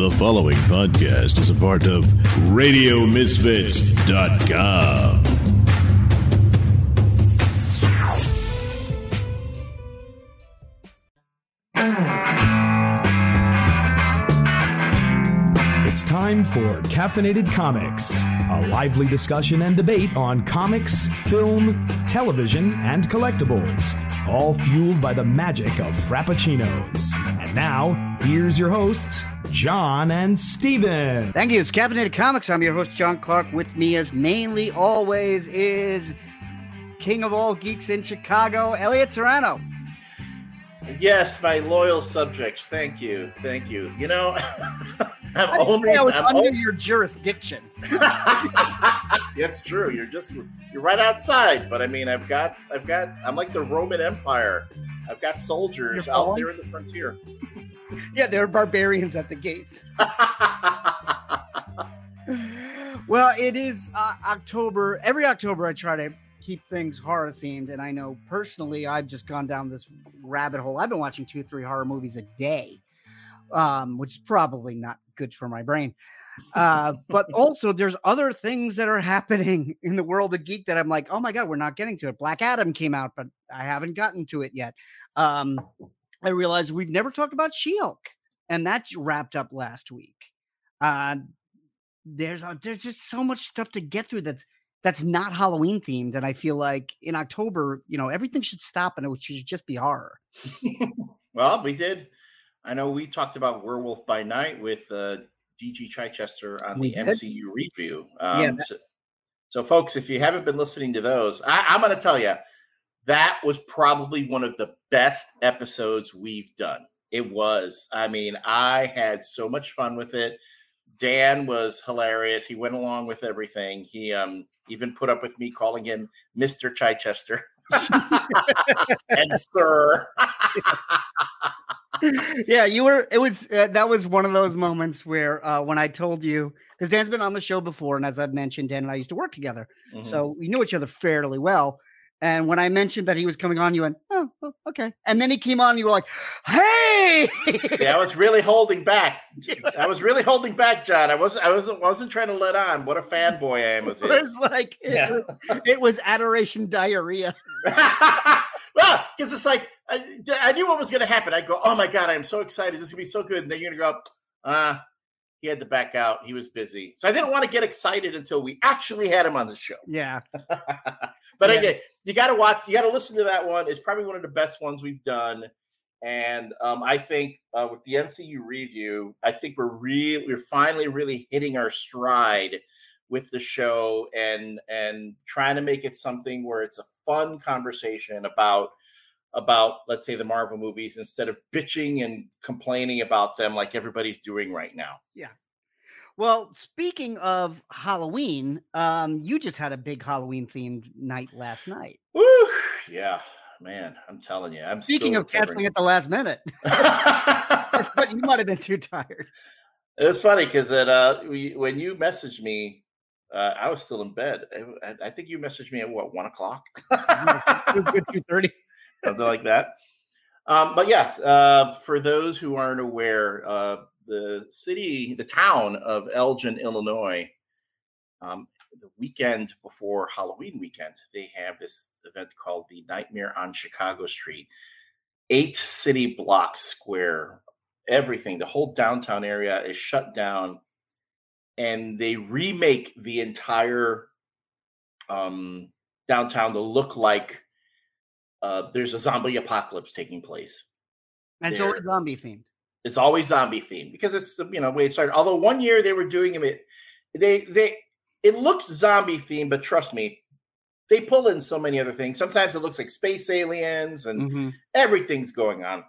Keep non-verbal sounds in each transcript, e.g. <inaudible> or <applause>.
The following podcast is a part of RadioMisfits.com. It's time for Caffeinated Comics, a lively discussion and debate on comics, film, television, and collectibles, all fueled by the magic of Frappuccinos. And now, here's your hosts, John and Steven. Thank you. It's Caffeinated Comics. I'm your host, John Clark. With me, as mainly always, is King of all geeks in Chicago, Elliot Serrano. Yes, my loyal subjects. Thank you, thank you. You know, <laughs> I'm I only. I was I'm under only- your jurisdiction. <laughs> That's true. You're just you're right outside. But I mean, I've got I've got I'm like the Roman Empire. I've got soldiers You're out following? there in the frontier. <laughs> Yeah, there are barbarians at the gates. <laughs> Well, it is uh, October. Every October, I try to keep things horror themed, and I know personally, I've just gone down this rabbit hole. I've been watching two, three horror movies a day, um, which is probably not good for my brain. Uh, but also, there's other things that are happening in the world of geek that I'm like, oh my god, we're not getting to it. Black Adam came out, but I haven't gotten to it yet. Um, I realized we've never talked about She-Hulk, and that wrapped up last week. Uh, there's a, there's just so much stuff to get through that's that's not Halloween themed, and I feel like in October, you know, everything should stop and it should just be horror. <laughs> well, we did. I know we talked about Werewolf by Night with uh, DG Chichester on We the did. MCU review. Um, Yeah, that- so, so, folks, if you haven't been listening to those, I, I'm going to tell you that was probably one of the best episodes we've done. It was. I mean, I had so much fun with it. Dan was hilarious. He went along with everything. He um, even put up with me calling him Mr. Chichester <laughs> <laughs> and Sir. <laughs> yeah, you were. It was uh, that was one of those moments where uh, when I told you because Dan's been on the show before, and as I've mentioned, Dan and I used to work together, Mhm. so we knew each other fairly well. And when I mentioned that he was coming on, you went, "Oh, well, okay." And then he came on, and you were like, "Hey!" yeah, I was really holding back. <laughs> I was really holding back, John. I wasn't. I wasn't. wasn't trying to let on. What a <laughs> fanboy I am of it was like it, Yeah. was- it was adoration diarrhea. <laughs> well, because it's like I, I knew what was going to happen. I go, oh my god, I am so excited. This is gonna be so good. And then you're gonna go, ah, he had to back out. He was busy, so I didn't want to get excited until we actually had him on the show. Yeah, <laughs> but Yeah. again, you got to watch. You got to listen to that one. It's probably one of the best ones we've done. And um, I think uh, with the MCU review, I think we're real. We're finally really hitting our stride with the show and and trying to make it something where it's a fun conversation about about let's say the Marvel movies instead of bitching and complaining about them like everybody's doing right now. Yeah well, speaking of Halloween, um, you just had a big Halloween themed night last night. Woo! Yeah, man, I'm telling you. I'm Speaking of canceling at the last minute, <laughs> <laughs> but you might have been too tired. It was funny because that uh, we, when you messaged me, uh, I was still in bed. I, I- think you messaged me at what one o'clock, two thirty. <laughs> something like that. Um, but yeah, uh, for those who aren't aware, uh, the city, the town of Elgin, Illinois, um, the weekend before Halloween weekend, they have this event called the Nightmare on Chicago Street. Eight city blocks square, everything, the whole downtown area is shut down, and they remake the entire um, downtown to look like uh, there's a zombie apocalypse taking place. And it's zombie themed. It's always zombie themed because it's the you know way it started. Although one year they were doing it, they they it looks zombie themed, but trust me, they pull in so many other things. Sometimes it looks like space aliens and Mhm. everything's going on.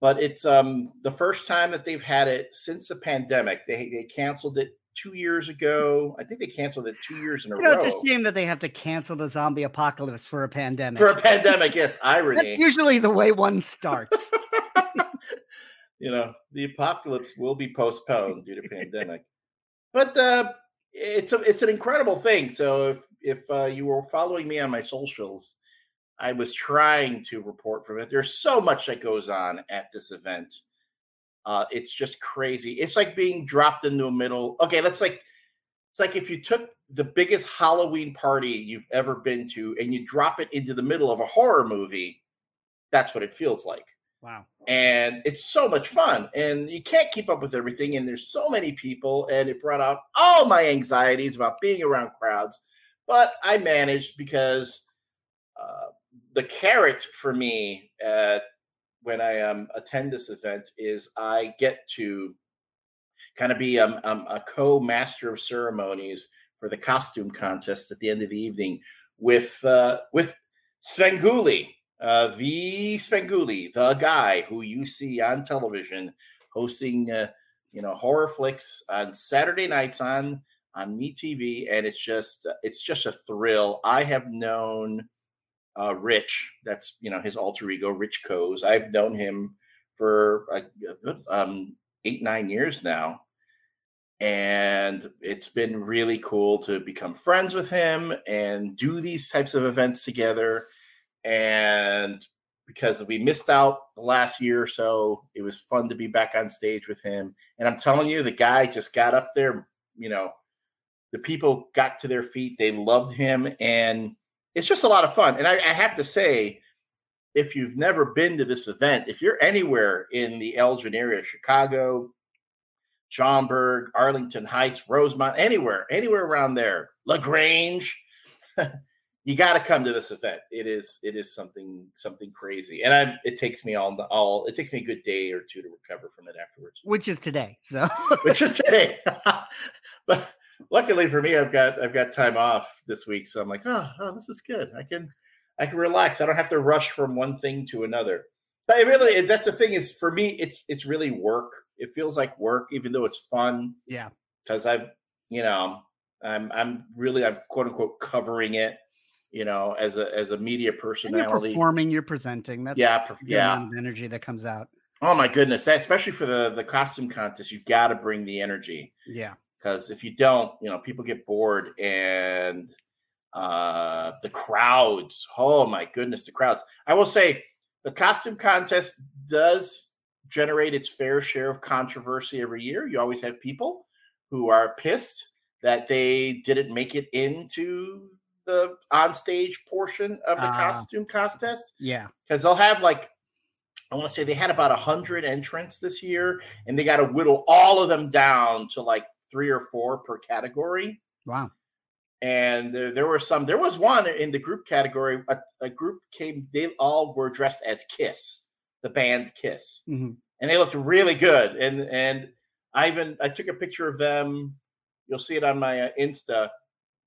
But it's um the first time that they've had it since the pandemic. They they canceled it two years ago. I think they canceled it two years in a You know, row it's a shame that they have to cancel the zombie apocalypse for a pandemic. for a pandemic. Yes, irony. That's usually the way one starts. <laughs> you know the apocalypse will be postponed due to pandemic but uh it's a, it's an incredible thing so if if uh, you were following me on my socials i was trying to report from it there's so much that goes on at this event Uh, it's just crazy. It's like being dropped into a middle. Okay, that's like it's like if you took the biggest Halloween party you've ever been to and you drop it into the middle of a horror movie. That's what it feels like. Wow. And it's so much fun. And you can't keep up with everything. And there's so many people. And it brought out all my anxieties about being around crowds. But I managed because uh, the carrot for me uh, when I um, attend this event is I get to kind of be um, um, a co-master of ceremonies for the costume contest at the end of the evening with uh, with Svengoolie, uh, the Svengoolie, the guy who you see on television hosting, uh, you know, horror flicks on Saturday nights on on MeTV, and it's just it's just a thrill. I have known uh, Rich, that's you know his alter ego, Rich Koz. I've known him for uh, um, eight nine years now, and it's been really cool to become friends with him and do these types of events together. And because we missed out the last year or so, it was fun to be back on stage with him. And I'm telling you, the guy just got up there, you know, the people got to their feet. They loved him. And it's just a lot of fun. And I, I have to say, if you've never been to this event, if you're anywhere in the Elgin area, Chicago, Schaumburg, Arlington Heights, Rosemont, anywhere, anywhere around there, La Grange, <laughs> you got to come to this event. It is it is something something crazy, and I it takes me all all it takes me a good day or two to recover from it afterwards. Which is today, so which is today, <laughs> <laughs> but luckily for me, I've got I've got time off this week, so I'm like, oh, oh, this is good. I can I can relax. I don't have to rush from one thing to another. But it really, that's the thing is for me, it's it's really work. It feels like work, even though it's fun. Yeah, because I've you know I'm I'm really I'm quote unquote covering it. You know, as a as a media personality, and you're performing, you're presenting. That's yeah, yeah, energy that comes out. Oh my goodness, that, especially for the the costume contest, you've got to bring the energy. Yeah, because if you don't, you know, people get bored and uh the crowds. Oh my goodness, the crowds. I will say the costume contest does generate its fair share of controversy every year. You always have people who are pissed that they didn't make it into the onstage portion of the uh, costume contest. Yeah. Because they'll have like I want to say they had about a hundred entrants this year, and they got to whittle all of them down to like three or four per category. Wow. And there, there were some, there was one in the group category. A, a group came, they all were dressed as Kiss, the band Kiss. Mm-hmm. And they looked really good. And, and I even, I took a picture of them. You'll see it on my uh, Insta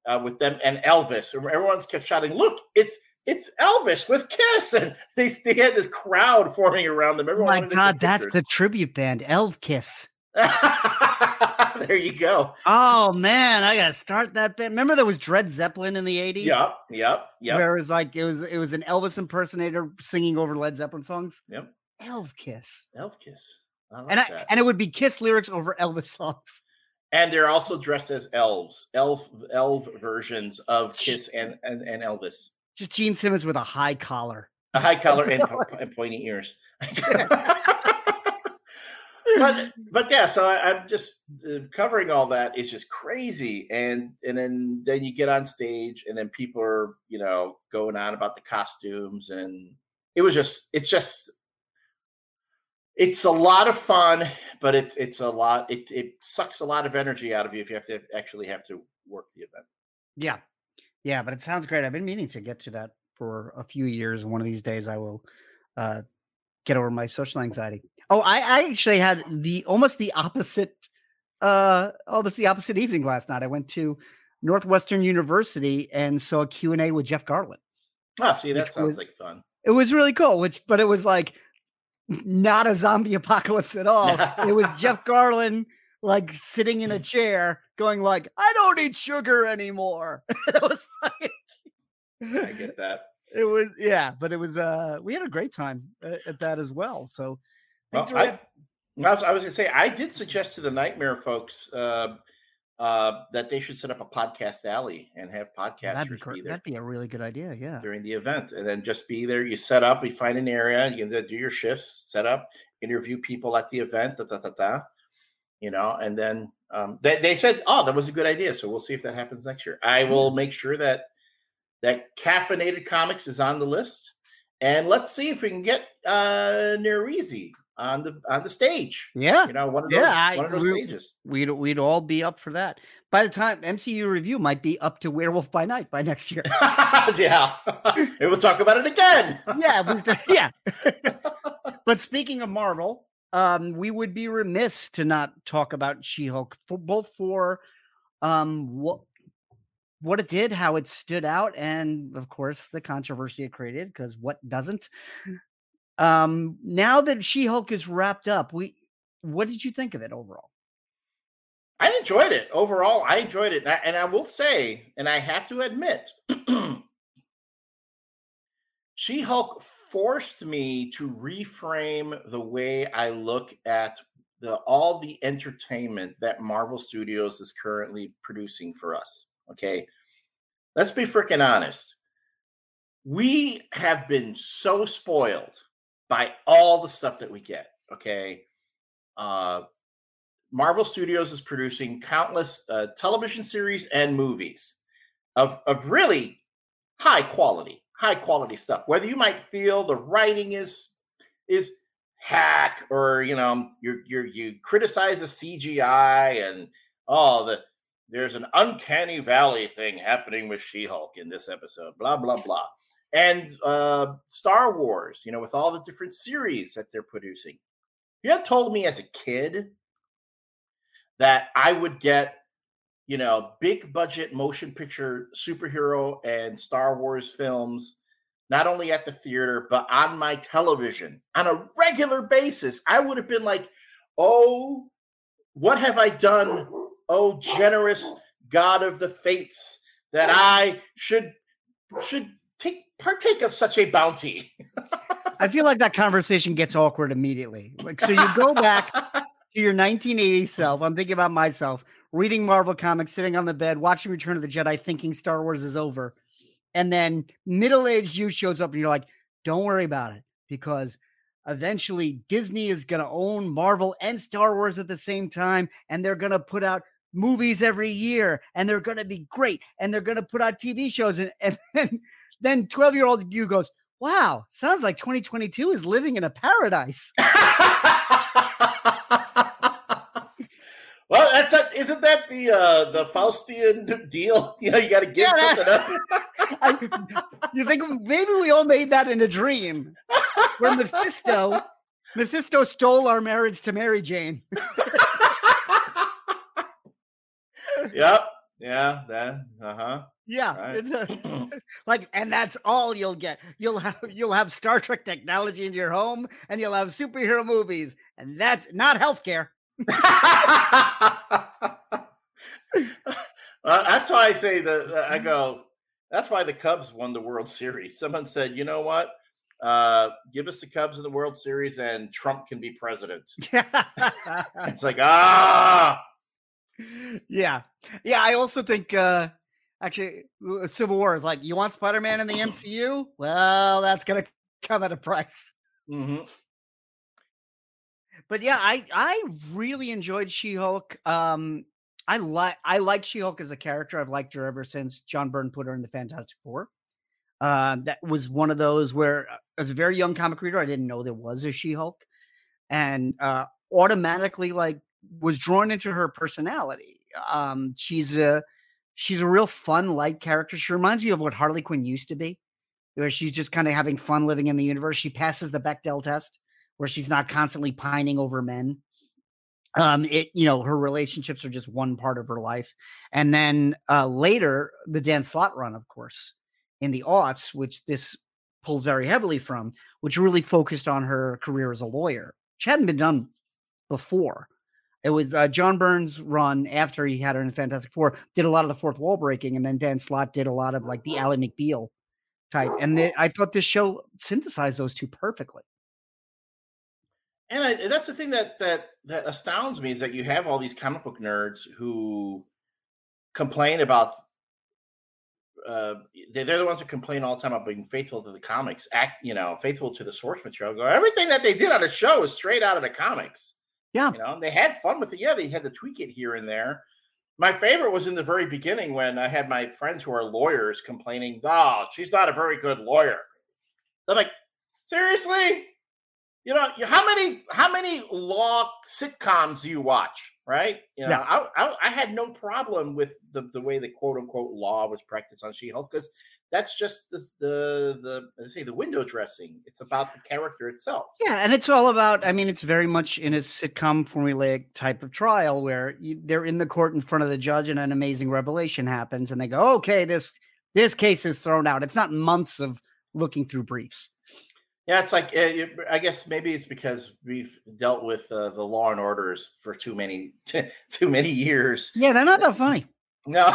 uh, with them and Elvis. And Everyone's kept shouting, look, it's, it's Elvis with Kiss, <laughs> and they, they had this crowd forming around them. Everyone oh my God, that's the tribute band, Elv Kiss. <laughs> <laughs> there you go. Oh man, I gotta start that bit. Remember there was Dred Zeppelin in the 80s? Yep, yep, yep. Where it was like it was it was an Elvis impersonator singing over Led Zeppelin songs. Yep. Elf Kiss. Elf Kiss. Like and I, and it would be Kiss lyrics over Elvis songs. And they're also dressed as elves, elf elf versions of Kiss and and, and Elvis. Just Gene Simmons with a high collar. A high collar <laughs> and, and pointy ears. <laughs> but but yeah, so I, am just uh, covering all that is just crazy, and and then then you get on stage, and then people are you know going on about the costumes, and it was just it's just it's a lot of fun, but it's it's a lot it it sucks a lot of energy out of you if you have to actually have to work the event. Yeah, yeah, but it sounds great. I've been meaning to get to that for a few years. and One of these days, I will uh, get over my social anxiety. Oh, I, I actually had the almost the opposite uh almost the opposite evening last night. I went to Northwestern University and saw a Q&A with Jeff Garlin. Oh, see, that sounds was, like fun. It was really cool, which but it was like not a zombie apocalypse at all. it was Jeff <laughs> Garlin like sitting in a chair going like, I don't eat sugar anymore. <laughs> it was like I get that. It was yeah, but it was uh we had a great time at, at that as well. So well, I, I, was, I was going to say, I did suggest to the Nightmare folks uh, uh, that they should set up a podcast alley and have podcasters that'd be, be, there. That'd be a really good idea. Yeah. During the event. And then just be there. You set up, you find an area, you do your shifts, set up, interview people at the event, da, da, da, da, you know, and then um, they, they said, oh, that was a good idea. So we'll see if that happens next year. I will make sure that that caffeinated comics is on the list. And let's see if we can get uh Nerezi on the on the stage. Yeah. You know, one of those, Yeah, I- one of those we- stages. We'd we'd all be up for that. By the time MCU review might be up to Werewolf by Night by next year. <laughs> yeah. and <laughs> we'll talk about it again. yeah, the- <laughs> yeah. but speaking of Marvel, um, we would be remiss to not talk about She-Hulk for both for um what what it did, how it stood out, and of course the controversy it created, because what doesn't? Um, now that She-Hulk is wrapped up, we what did you think of it overall? I enjoyed it overall. I enjoyed it, and I, and I will say, and I have to admit, <clears throat> She Hulk forced me to reframe the way I look at the all the entertainment that Marvel Studios is currently producing for us. Okay, let's be freaking honest. We have been so spoiled by all the stuff that we get. Okay. Uh, Marvel Studios is producing countless uh, television series and movies of of really high quality, high quality stuff. Whether you might feel the writing is is hack or you know you you you criticize the CGI and oh the there's an uncanny valley thing happening with She-Hulk in this episode, blah blah blah. And uh Star Wars, you know, with all the different series that they're producing. You had told me as a kid that I would get, you know, big budget motion picture superhero and Star Wars films, not only at the theater, but on my television on a regular basis. I would have been like, oh, what have I done? Oh, generous God of the fates, that I should should partake of such a bounty. <laughs> I feel like that conversation gets awkward immediately. Like, so you go back <laughs> to your 1980 self. I'm thinking about myself reading Marvel comics, sitting on the bed, watching Return of the Jedi, thinking Star Wars is over. And then middle aged you shows up and you're like, don't worry about it because eventually Disney is going to own Marvel and Star Wars at the same time. And they're going to put out movies every year and they're going to be great. And they're going to put out TV shows. And, and then, then 12 year old you goes, wow, sounds like 2022 is living in a paradise. <laughs> well, that's a, isn't that the uh the Faustian deal? <laughs> You know, you got to give Yeah, something up. <laughs> I, you think maybe we all made that in a dream where Mephisto, Mephisto stole our marriage to Mary Jane. yep. Yeah. That. Uh huh. Yeah, Right. a, <clears throat> <laughs> like, and that's all you'll get. You'll have you'll have Star Trek technology in your home, and you'll have superhero movies, and that's not healthcare. <laughs> well, that's why I say that I go. That's why the Cubs won the World Series. Someone said, "You know what? Uh, give us the Cubs in the World Series, and Trump can be president." <laughs> It's like ah, yeah, yeah. I also think uh actually uh, Civil War is like, you want Spider Man in the MCU? Well, that's gonna come at a price. mhm. but yeah, I I really enjoyed She-Hulk. Um, I like I like She-Hulk as a character. I've liked her ever since John Byrne put her in the Fantastic Four. Uh, that was one of those where, uh, as a very young comic reader, I didn't know there was a She-Hulk, and uh, automatically like was drawn into her personality. Um, she's a she's a real fun, light character. She reminds me of what Harley Quinn used to be, where she's just kind of having fun living in the universe. She passes the Bechdel test where she's not constantly pining over men. Um, it you know her relationships are just one part of her life, and then uh, later the Dan Slott run, of course, in the aughts, which this pulls very heavily from, which really focused on her career as a lawyer, which hadn't been done before. It was uh, John Byrne's run after he had her in Fantastic Four, did a lot of the fourth wall breaking, and then Dan Slott did a lot of like the Ally McBeal type. And the, I thought this show synthesized those two perfectly. And I, that's the thing that that that astounds me is that you have all these comic book nerds who complain about uh, they, they're the ones who complain all the time about being faithful to the comics, act, you know, faithful to the source material. Go, everything that they did on the show is straight out of the comics. Yeah. You know, they had fun with it. Yeah, they had to tweak it here and there. My favorite was in the very beginning when I had my friends who are lawyers complaining, oh, she's not a very good lawyer. I'm like, seriously? You know, how many how many law sitcoms do you watch? Right? You know, Yeah. I, I I had no problem with the the way the quote unquote law was practiced on She-Hulk because that's just the the the say the window dressing. It's about the character itself. Yeah, and it's all about. I mean, it's very much in a sitcom formulaic type of trial where you, they're in the court in front of the judge, and an amazing revelation happens, and they go, "Okay, this this case is thrown out." It's not months of looking through briefs. Yeah, it's like you- I guess maybe it's because we've dealt with uh, the Law and Orders for too many <laughs> too many years. Yeah, they're not that funny. <laughs> No,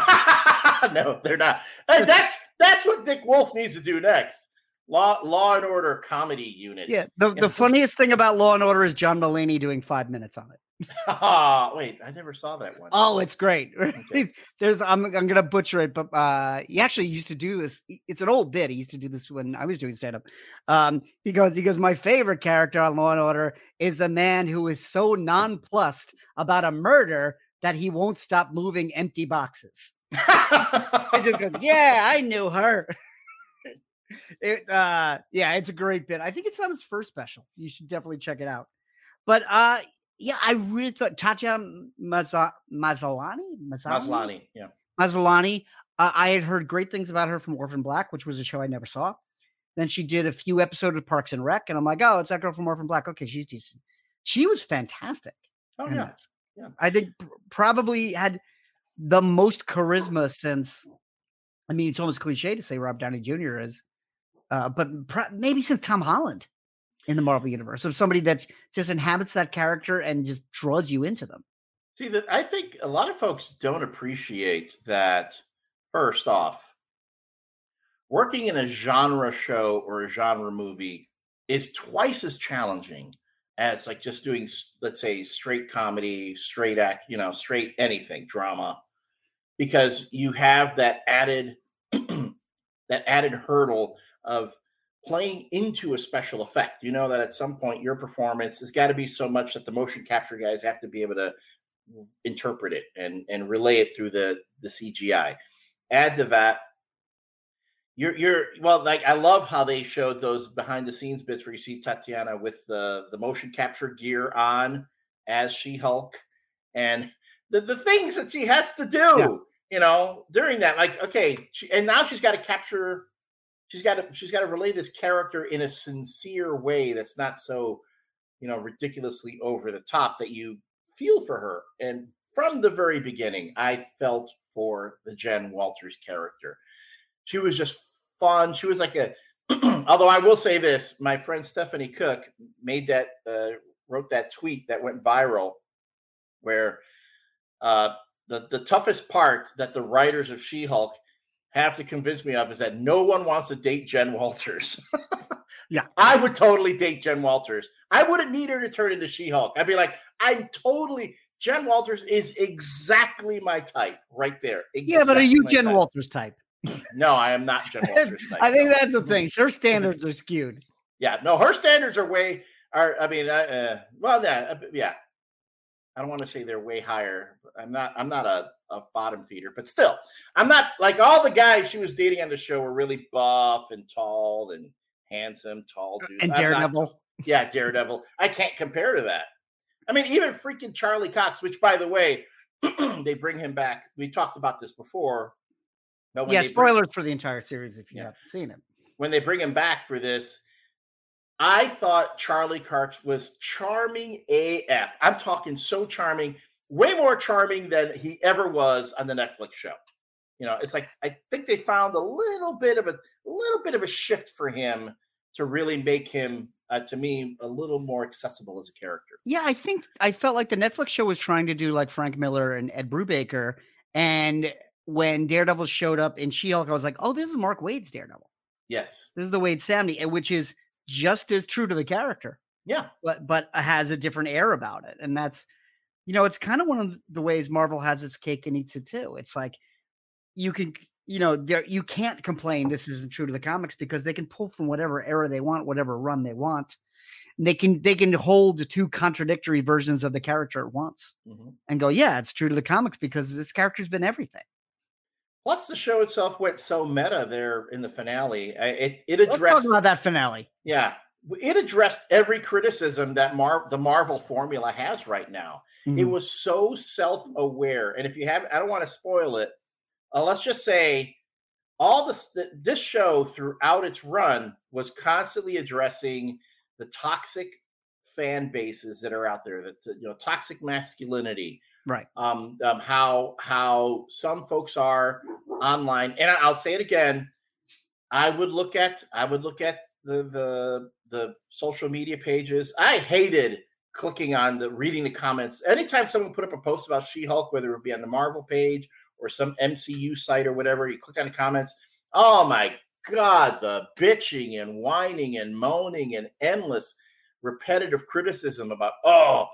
<laughs> no, they're not. Uh, that's that's what Dick Wolf needs to do next. Law Law and Order comedy unit. Yeah, the, the funniest thing about Law and Order is John Mulaney doing five minutes on it. Ah, <laughs> wait, I never saw that one. Oh, it's great. <laughs> Okay. There's I'm I'm gonna butcher it, but uh he actually used to do this. It's an old bit. He used to do this when I was doing stand-up. Um he goes, he goes, My favorite character on Law and Order is the man who is so nonplussed about a murder that he won't stop moving empty boxes. I just go, <laughs> Yeah, I knew her. it uh yeah, it's a great bit. I think it's on his first special. You should definitely check it out. But uh yeah, I really thought Tatiana Mazza- Mazzolani, Mazzolani, yeah. Mazzolani. Uh, I had heard great things about her from Orphan Black, which was a show I never saw. Then she did a few episodes of Parks and Rec, and I'm like, oh, it's that girl from Orphan Black. Okay, she's decent. She was fantastic. Oh yeah. yeah. I think pr- probably had the most charisma since. I mean, it's almost cliche to say Rob Downey Jr. is, uh, but pro- maybe since Tom Holland in the Marvel universe of somebody that just inhabits that character and just draws you into them. See that I think a lot of folks don't appreciate that first off, working in a genre show or a genre movie is twice as challenging as like just doing let's say straight comedy, straight act, you know, straight anything, drama because you have that added <clears throat> that added hurdle of playing into a special effect. You know that at some point your performance has got to be so much that the motion capture guys have to be able to interpret it and and relay it through the the CGI. Add to that, you're you're well, like I love how they showed those behind the scenes bits where you see Tatiana with the the motion capture gear on as She Hulk, and the the things that she has to do, you know, during that. Like, okay, she, and now she's got to capture. She's got to she's got to relay this character in a sincere way that's not so, you know, ridiculously over the top that you feel for her. And from the very beginning, I felt for the Jen Walters character. She was just fun. She was like a, <clears throat> although I will say this, my friend Stephanie Cook made that, uh, wrote that tweet that went viral where uh, the, the toughest part that the writers of She Hulk have to convince me of is that no one wants to date Jen Walters. <laughs> Yeah. I would totally date Jen Walters. I wouldn't need her to turn into She Hulk. I'd be like, I'm totally, Jen Walters is exactly my type right there. Yeah, but are you Jen type. Walters type? <laughs> No, I am not Jen Walters type. <laughs> I think no. that's the thing. Her standards are skewed. Yeah, no, her standards are way are. I mean, uh, uh, well, yeah, uh, yeah. I don't want to say they're way higher. I'm not. I'm not a, a bottom feeder, but still, I'm not like all the guys she was dating on the show were really buff and tall and handsome, tall uh, dudes. And I'm not Daredevil. yeah, Daredevil. I can't compare to that. I mean, even freaking Charlie Cox, which by the way, <clears throat> they bring him back. We talked about this before. But Yeah, they bring- spoilers for the entire series if you Yeah. haven't seen it. when they bring him back for this, I thought Charlie Cox was charming AF. I'm talking so charming, way more charming than he ever was on the Netflix show. You know, it's like I think they found a little bit of a, little bit of a shift for him to really make him, uh, to me, a little more accessible as a character. Yeah, I think I felt like the Netflix show was trying to do like Frank Miller and Ed Brubaker. And when Daredevil showed up in She Hulk, I was like, oh, this is Mark Waid's Daredevil. Yes. This is the Waid Samnee, and which is just as true to the character, Yeah. but but has a different air about it. And that's, you know, it's kind of one of the ways Marvel has its cake and eats it too. It's like you can you know, there you can't complain this isn't true to the comics because they can pull from whatever era they want, whatever run they want. And they can they can hold two contradictory versions of the character at once Mhm. and go, yeah, it's true to the comics because this character's been everything. Plus, the show itself went so meta there in the finale. It it Let's addressed talk about that finale. Yeah, it addressed every criticism that Mar- the Marvel formula has right now. It Mhm. was so self-aware, and if you have, I don't want to spoil it. Uh, let's just say all this this show throughout its run was constantly addressing the toxic fan bases that are out there. That you know, toxic masculinity, Right. um, um, how how some folks are online, and I'll say it again. I would look at I would look at the the the social media pages. I hated clicking on the reading the comments. Anytime someone put up a post about She-Hulk, whether it be on the Marvel page or some MCU site or whatever, you click on the comments. Oh my god, the bitching and whining and moaning and endless repetitive criticism about oh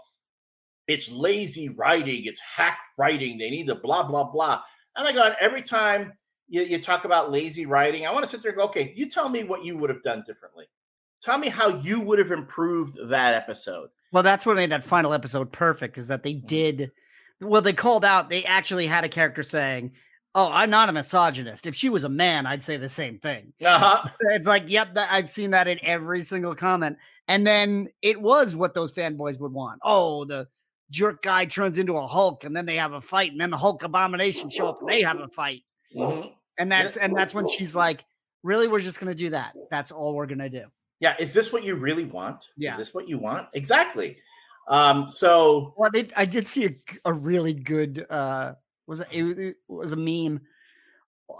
it's lazy writing, it's hack writing, they need to blah blah blah. And my God, every time you, you talk about lazy writing, I want to sit there and go, okay, you tell me what you would have done differently. Tell me how you would have improved that episode. Well, that's what made that final episode perfect is that they Mm-hmm. did well, they called out, they actually had a character saying, Oh, I'm not a misogynist. If she was a man, I'd say the same thing. Uh-huh. <laughs> It's like, yep, that, I've seen that in every single comment. And then it was what those fanboys would want. Oh, the jerk guy turns into a Hulk, and then they have a fight, and then the Hulk abomination show up and they have a fight. Mhm. And that's and that's when she's like, Really, we're just gonna do that. That's all we're gonna do. Yeah, is this what you really want? Yeah. Is this what you want? Exactly. Um, so Well, they, I did see a really good uh was it, it, it was a meme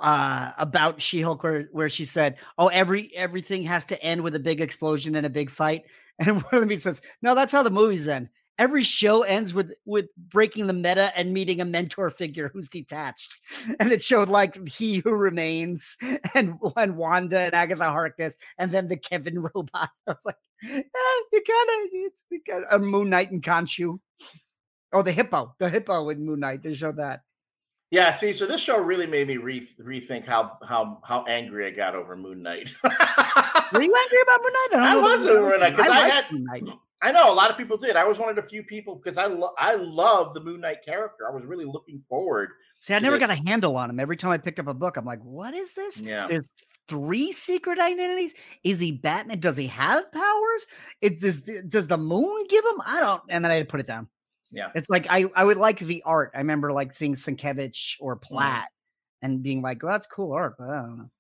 uh about She-Hulk where, where she said, "Oh, every everything has to end with a big explosion and a big fight." <laughs> And one of them says, "No, that's how the movies end. Every show ends with with breaking the meta and meeting a mentor figure who's detached." <laughs> And it showed like he who remains <laughs> and and Wanda and Agatha Harkness and then the Kevin <laughs> robot. I was like, eh, you kind of it's the kind of Moon Knight and Khonshu. Oh, the hippo, the hippo in Moon Knight. They showed that. yeah, see, so this show really made me re- rethink how how how angry I got over Moon Knight. Were you angry about Moon Knight? don't I wasn't Moon Knight, 'cause I liked had- Moon Knight. I know a lot of people did. I was one of the few people because I lo- I love the Moon Knight character. I was really looking forward. See, I never got a handle on him. Every time I picked up a book, I'm like, what is this? Yeah. There's three secret identities. Is he Batman? Does he have powers? It does. Does the moon give him? I don't. And then I had to put it down. Yeah. It's like I I would like the art. I remember like seeing Sienkiewicz or Mm-hmm. Platt and being like, well, that's cool art, but I don't know.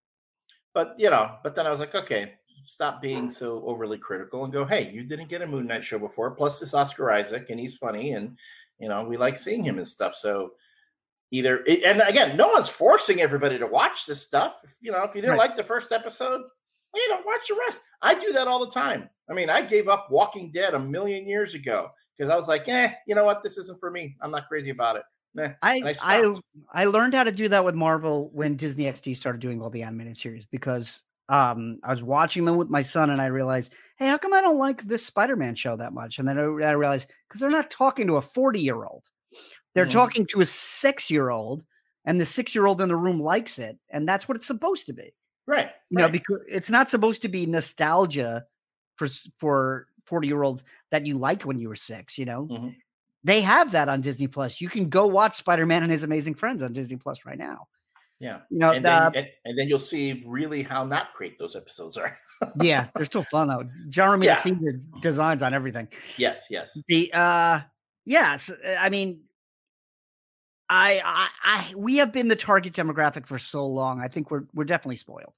But you know, but then I was like, okay, stop being so overly critical and go, hey, you didn't get a Moon Knight show before. Plus, this Oscar Isaac, and he's funny, and you know, we like seeing him and stuff. So either, and again, no one's forcing everybody to watch this stuff. You know, if you didn't Right. like the first episode, well, you know, watch the rest. I do that all the time. I mean, I gave up Walking Dead a million years ago because I was like, eh, you know what, this isn't for me. I'm not crazy about it. I I I. I learned how to do that with Marvel when Disney XD started doing all the animated series because um I was watching them with my son and I realized, hey, how come I don't like this Spider-Man show that much? And then I, I realized because they're not talking to a 40-year-old. They're Mhm. talking to a six-year-old, and the six-year-old in the room likes it, and that's what it's supposed to be. Right. You know, because it's not supposed to be nostalgia for for 40-year-olds that you liked when you were six, you know. Mhm. They have that on Disney Plus. You can go watch Spider-Man and His Amazing Friends on Disney Plus right now. Yeah. You know, and, the, then, and, and then you'll see really how not great those episodes are. yeah, they're still fun though. Romita Yeah. Senior designs on everything. yes, yes. The uh yes, I mean I, I I we have been the target demographic for so long. I think we're we're definitely spoiled.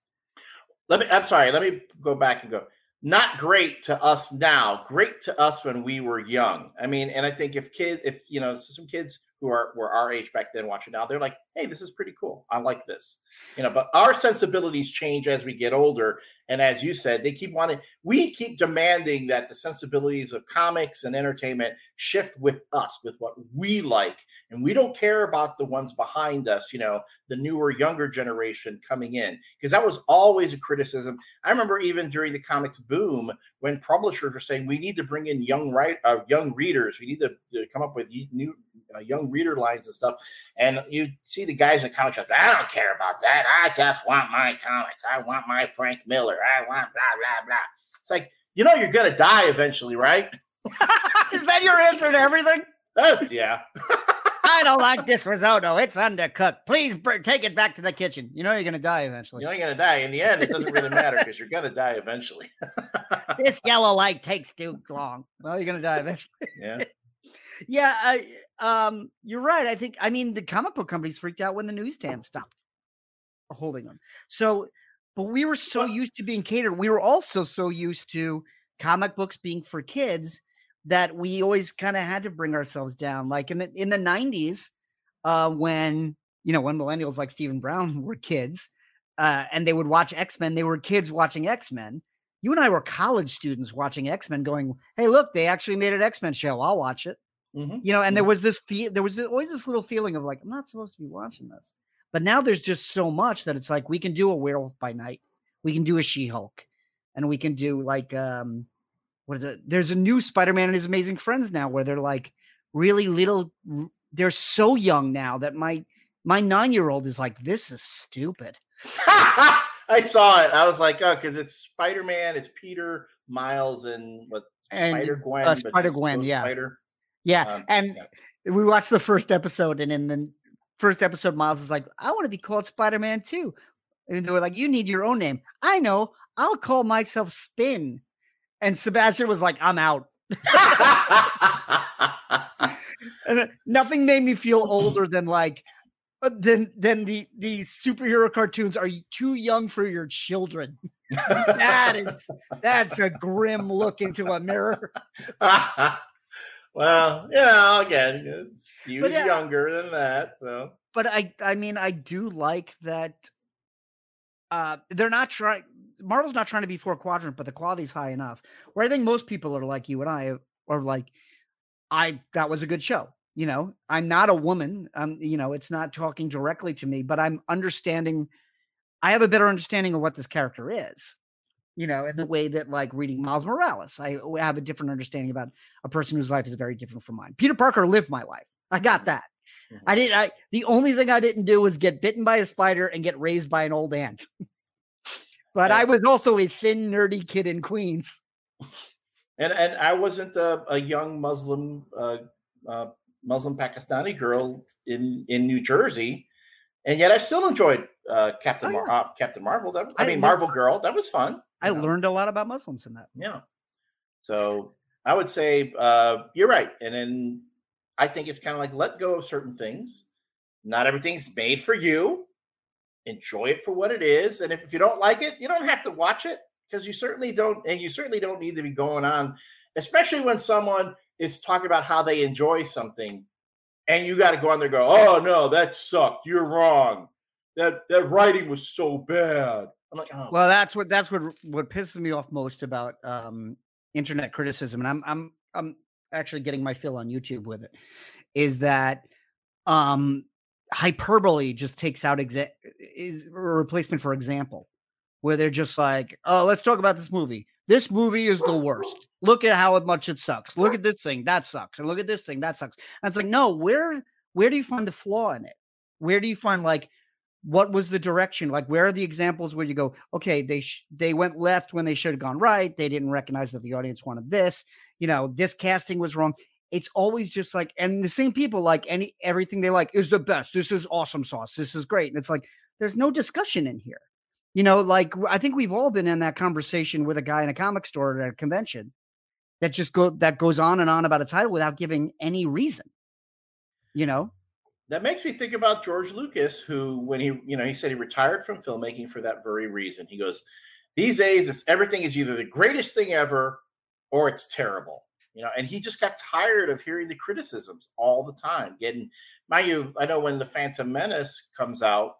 Let me. I'm sorry. Let me go back and go. Not great to us now. Great to us when we were young. I mean, and I think if kid, if you know, some kids who are were our age back then watching now, they're like, "Hey, this is pretty cool. I like this." You know, but our sensibilities change as we get older, and as you said, they keep wanting. We keep demanding that the sensibilities of comics and entertainment shift with us, with what we like, and we don't care about the ones behind us. You know, the newer, younger generation coming in, because that was always a criticism. I remember even during the comics boom when publishers were saying we need to bring in young right, uh, young readers. We need to, to come up with new uh, young reader lines and stuff. And you see the guys in comic shops. I don't care about that. I just want my comics. I want my Frank Miller. I want blah blah blah. It's like you know you're gonna die eventually, right? <laughs> Is that your answer to everything? That's yeah. <laughs> I don't like this risotto. It's undercooked. Please br- take it back to the kitchen. You know you're gonna die eventually. You're gonna die. In the end, it doesn't really matter because you're gonna die eventually. <laughs> this yellow light takes too long. Well, you're gonna die eventually. yeah. Yeah, I, um, you're right. I think I mean the comic book companies freaked out when the newsstand stopped holding them. So, but we were so used to being catered. We were also so used to comic books being for kids that we always kind of had to bring ourselves down. Like in the in the 90s, uh, when you know when millennials like Stephen Brown <laughs> were kids, uh, and they would watch X Men. They were kids watching X Men. You and I were college students watching X Men, going, "Hey, look, they actually made an X Men show. I'll watch it." Mhm. you know and there was this fe- there was always this little feeling of like i'm not supposed to be watching this but now there's just so much that it's like we can do a werewolf by night we can do a she-hulk and we can do like um what is it there's a new spider-man and his amazing friends now where they're like really little they're so young now that my my nine-year-old is like this is stupid <laughs> I saw it. I was like, oh, because it's Spider Man, it's Peter, Miles, and what And, Spider Gwen. uh, Spider-Gwen, yeah. Spider. Yeah Um, and yeah. we watched the first episode and in the first episode miles is like i want to be called spider-man too. And they were like you need your own name. I know i'll call myself spin. And sebastian was like i'm out. <laughs> And nothing made me feel older than like uh, than than the the superhero cartoons are too young for your children. <laughs> That is that's a grim look into a mirror <laughs> well, know, again, he But was yeah. younger than that, so but I I mean I do like that uh they're not trying Marvel's not trying to be four quadrant, but the quality's high enough. Where I think most people are like you and I are like, I that was a good show. You know, I'm not a woman. Um, you know, it's not talking directly to me, but I'm understanding I have a better understanding of what this character is. You know, in the way that like reading Miles Morales, I have a different understanding about a person whose life is very different from mine. Peter Parker lived my life. I got that. Mhm. I didn't. I the only thing I didn't do was get bitten by a spider and get raised by an old aunt. <laughs> but Yeah. I was also a thin, nerdy kid in Queens. and and I wasn't a, a young Muslim uh, uh, Muslim Pakistani girl in in New Jersey, and yet I still enjoyed uh, Captain Oh, Mar- uh, Captain Marvel. That, I, I mean, Marvel Girl. That was fun. I know? learned a lot about Muslims in that. Yeah. So I would say uh, you're right, and then I think it's kind of like let go of certain things. Not everything's made for you. Enjoy it for what it is, and if, if you don't like it, you don't have to watch it because you certainly don't, and you certainly don't need to be going on, especially when someone is talking about how they enjoy something, and you got to go on there and go, "Oh no, that sucked. You're wrong. That that writing was so bad." I'm like, "Oh, Well, that's what that's what what pisses me off most about um, internet criticism, and I'm I'm I'm actually getting my fill on YouTube with it. Is that um, hyperbole just takes out exa- is a replacement for example, where they're just like, oh, let's talk about this movie. This movie is the worst. Look at how much it sucks. Look at this thing that sucks, and look at this thing that sucks. And it's like, no, where where do you find the flaw in it? Where do you find like what was the direction? Like where are the examples where you go okay they sh- they went left when they should have gone right. They didn't recognize that the audience wanted this. You know this casting was wrong. It's always just like and the same people like any everything they like is the best. This is awesome sauce. This is great. And it's like there's no discussion in here. You know like i think we've all been in that conversation with a guy in a comic store at a convention that just go that goes on and on about a title without giving any reason you know that makes me think about George Lucas, who, when he, you know, he said he retired from filmmaking for that very reason. He goes, these days, it's, everything is either the greatest thing ever or it's terrible, you know. And he just got tired of hearing the criticisms all the time. Getting, mind you, I know when the Phantom Menace comes out,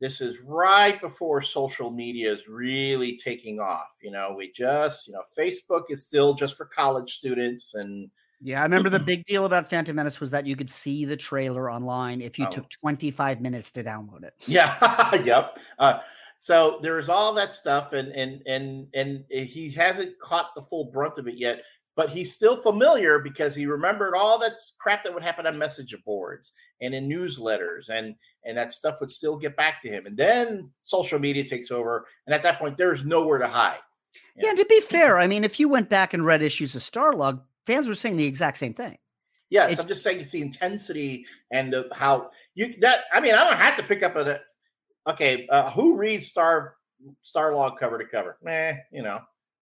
this is right before social media is really taking off. You know, we just, you know, Facebook is still just for college students and Yeah, I remember the big <clears throat> deal about Phantom Menace was that you could see the trailer online if you Oh. took 25 minutes to download it. Yeah, <laughs> yep. Uh, So there's all that stuff, and and and and he hasn't caught the full brunt of it yet. But he's still familiar because he remembered all that crap that would happen on message boards and in newsletters, and and that stuff would still get back to him. And then social media takes over, and at that point, there's nowhere to hide. Yeah, to be fair, I mean, if you went back and read issues of Starlog, fans were saying the exact same thing. Yes, It's- I'm just saying it's the intensity and the, how you that. I mean, I don't have to pick up a. Okay, uh, who reads Star Starlog cover to cover? Meh, you know.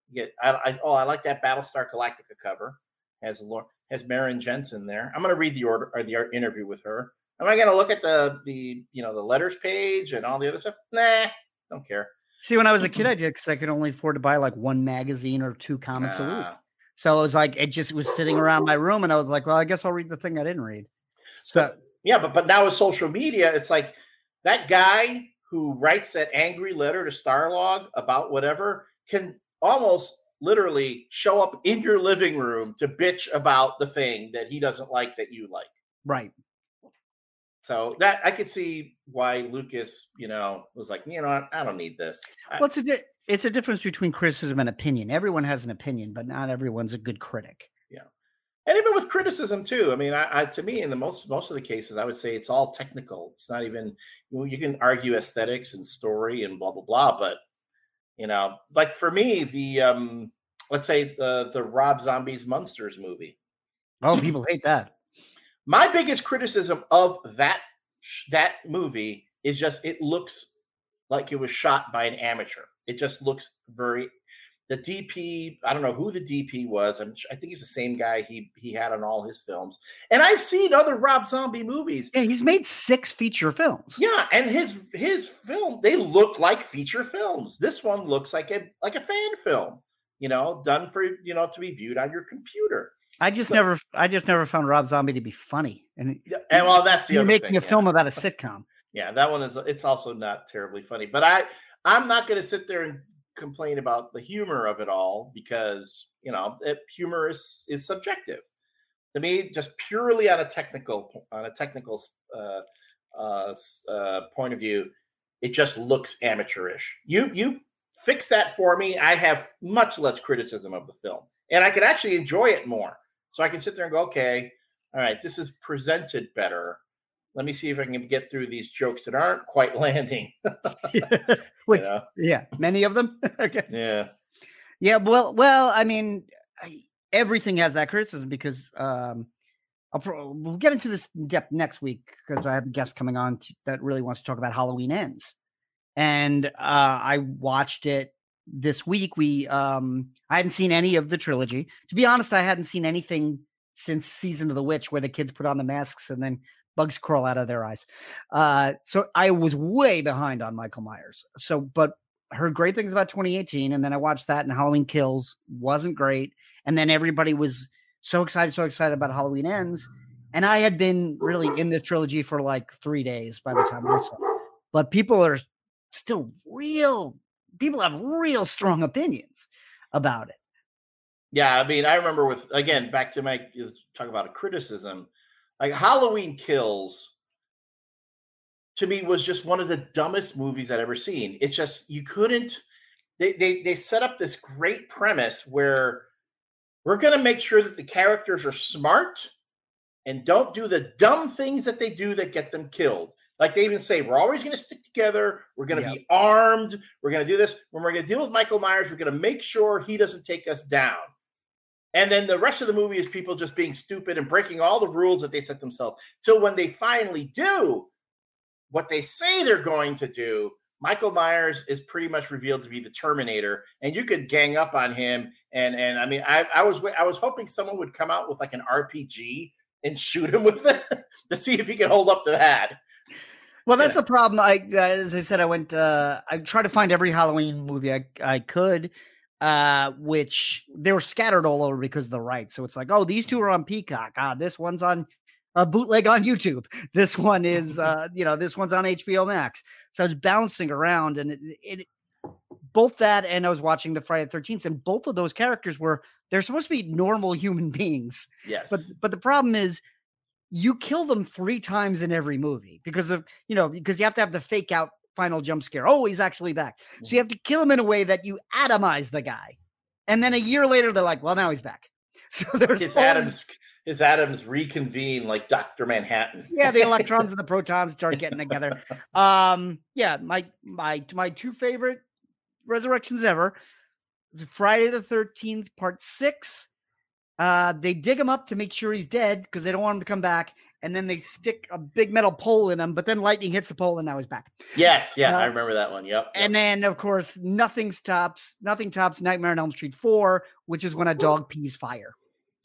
You get I, I oh I like that Battlestar Galactica cover has Lor- has Maren Jensen there. I'm going to read the order or the interview with her. Am I going to look at the the you know the letters page and all the other stuff? Nah, don't care. See, when I was a kid, I did because I could only afford to buy like one magazine or two comics a week. So it was like it just was sitting around my room, and I was like, well, I guess I'll read the thing I didn't read. So Yeah, but but now with social media, it's like that guy who writes that angry letter to Starlog about whatever can almost literally show up in your living room to bitch about the thing that he doesn't like that you like. right, So that I could see why Lucas, you know, was like, you know, I don't need this. I- well, it's a di- it's a difference between criticism and opinion. Everyone has an opinion, but not everyone's a good critic. Yeah, and even with criticism too i mean I, I to me in the most most of the cases i would say it's all technical it's not even you, can argue aesthetics and story and blah blah blah but you know like for me the um let's say the the rob zombies monsters movie Oh, <clears throat> people hate that. my biggest criticism of that that movie is just it looks like it was shot by an amateur it just looks very the DP, I don't know who the DP was. I'm, I think he's the same guy he he had on all his films. And I've seen other Rob Zombie movies. Yeah, he's made six feature films. Yeah, and his his film they look like feature films. This one looks like a like a fan film, you know, done for you know to be viewed on your computer. I just So- never, I just never found Rob Zombie to be funny, and And well, that's the you're making thing, a yeah. film about a sitcom. <laughs> Yeah, that one is it's also not terribly funny. But I I'm not going to sit there and complain about the humor of it all because you know it, humor is is subjective. To me, just purely on a technical on a technical uh, uh, uh, point of view, it just looks amateurish. You you fix that for me, I have much less criticism of the film, and I can actually enjoy it more. So I can sit there and go, okay, all right, this is presented better let me see if I can get through these jokes that aren't quite <laughs> landing. <laughs> Which, you know? yeah, many of them. <laughs> okay. Yeah. Yeah, well, well, I mean, everything has that criticism because um, I'll pro- we'll get into this in depth next week because I have a guest coming on to, that really wants to talk about Halloween Ends, and uh, I watched it this week. We um, I hadn't seen any of the trilogy. To be honest, I hadn't seen anything since Season of the Witch, where the kids put on the masks and then bugs crawl out of their eyes. Uh, so I was way behind on Michael Myers. So, but heard great things about 2018 and then i watched that and halloween kills wasn't great and then everybody was so excited so excited about halloween ends and i had been really in the trilogy for like three days by the time i saw but people are still real people have real strong opinions about it Yeah. I mean, I remember with, again, back to my talk about a criticism, like Halloween Kills to me was just one of the dumbest movies I'd ever seen. It's just, you couldn't, they, they, they set up this great premise where we're going to make sure that the characters are smart and don't do the dumb things that they do that get them killed. Like they even say, we're always going to stick together. We're going to Yep. be armed. We're going to do this. When we're going to deal with Michael Myers, we're going to make sure he doesn't take us down. And then the rest of the movie is people just being stupid and breaking all the rules that they set themselves. Till when they finally do what they say they're going to do, Michael Myers is pretty much revealed to be the Terminator, and you could gang up on him. And and I mean, I, I was I was hoping someone would come out with like an RPG and <laughs> shoot him with it to see if he can hold up to that. well that's Yeah. the problem i as i said i went uh i tried to find every halloween movie i, I could uh which they were scattered all over because of the rights. So it's like oh these two are on peacock. Ah this one's on a bootleg on youtube. <laughs> This one is <laughs> uh you know this one's on hbo max. So i was bouncing around and it, it both that and i was watching the friday the 13th and both of those characters were they're supposed to be normal human <laughs> beings. Yes, but but the problem is you kill them three times in every movie because of you know because you have to have the fake out final jump scare. Oh, he's actually back. So you have to kill him in a way that you atomize the guy. And then a year later, they're like, well, now he's back. <laughs> So there's his atoms his atoms reconvene like Dr. Manhattan. yeah, the electrons <laughs> and the protons start getting together. Um, yeah, my my my two favorite resurrections ever. It's Friday the Thirteenth, Part Six. Uh, they dig him up to make sure he's dead because they don't want him to come back, and then they stick a big metal pole in him. But then lightning hits the pole, and now he's back. Yes, yeah, I Uh, remember that one. Yep. And then, of course, nothing stops. Nothing tops Nightmare on Elm Street Four, which is when a dog pees fire.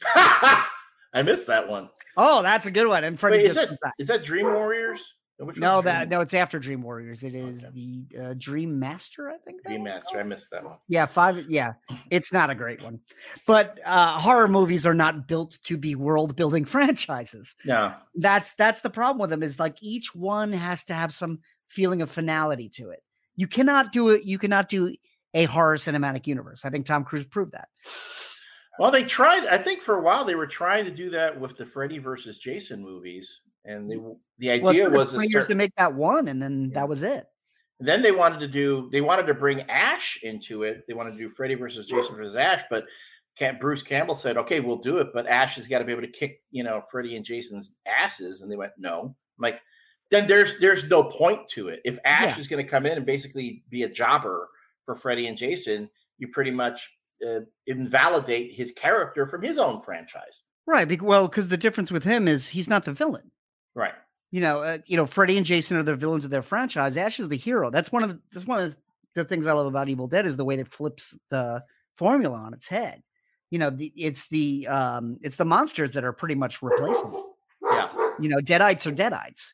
<laughs> I missed that one. Oh, that's a good one. And Freddy Wait, is that is that Dream Warriors? No, that no, it's after Dream Warriors. It is Okay. the uh, Dream Master, I think. Dream Master. called. I missed that one. Yeah, five. Yeah, it's not a great one, but uh, horror movies are not built to be world building <laughs> franchises. No. That's that's the problem with them. Is like each one has to have some feeling of finality to it. You cannot do it. You cannot do a horror cinematic universe. I think Tom Cruise proved that. Well, they tried. I think for a while they were trying to do that with the Freddy versus Jason movies, and they, the idea them was to 20 years start, to make that one, and then that was it. then they wanted to do they wanted to bring Ash into it. They wanted to do Freddy versus Jason versus Ash, but Bruce Campbell said, "Okay, we'll do it, but Ash has got to be able to kick you know Freddy and Jason's asses." And they went, "No." I'm like, then there's there's no point to it. If Ash Yeah. is going to come in and basically be a jobber for Freddy and Jason, you pretty much uh, invalidate his character from his own franchise. Right. Well, because the difference with him is he's not the villain. Right. you know, uh, you know, Freddy and Jason are the villains of their franchise. Ash is the hero. That's one of the that's one of the things I love about Evil Dead is the way that flips the formula on its head. You know, the, it's the um, it's the monsters that are pretty much replaceable. Yeah. You know, deadites are deadites.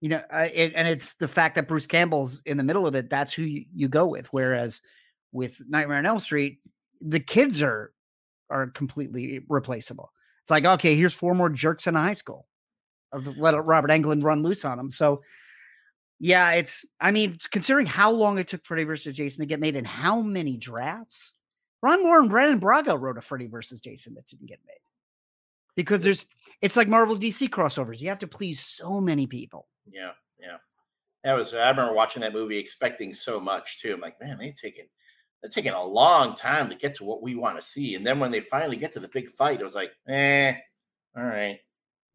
You know, uh, it, and it's the fact that Bruce Campbell's in the middle of it. That's who you, you go with. Whereas with Nightmare on Elm Street, the kids are are completely replaceable. It's like, okay, here's four more jerks in a high school. Just let Robert Englund run loose on them. So, yeah, it's. I mean, considering how long it took Freddy versus Jason to get made and how many drafts, Ron Moore and Brannon Braga wrote a Freddy versus Jason that didn't get made because there's. It's like Marvel DC crossovers. You have to please so many people. Yeah, yeah. That was I remember watching that movie expecting so much too. I'm like, man, they taking they're taking a long time to get to what we want to see. And then when they finally get to the big fight, it was like, eh, all right.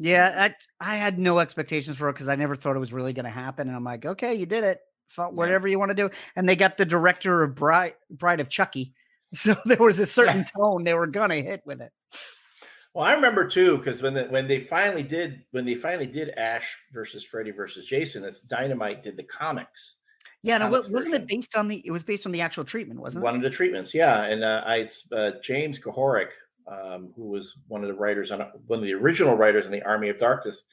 Yeah, I, I had no expectations for it because I never thought it was really going to happen. And I'm like, okay, you did it. Whatever you want to do. And they got the director of Bride, Bride of Chucky. <laughs> So there was a certain tone they were going to hit with it. Well, I remember too, because when the, when they finally did when they finally did Ash versus Freddy versus Jason, that's Dynamite did the comics. Yeah, no, wasn't version. it based on the? It was based on the actual treatment, wasn't One it? One of the treatments, yeah. And uh, I uh, James Kuhoric, um, who was one of the writers on one of the original writers in the Army of Darkness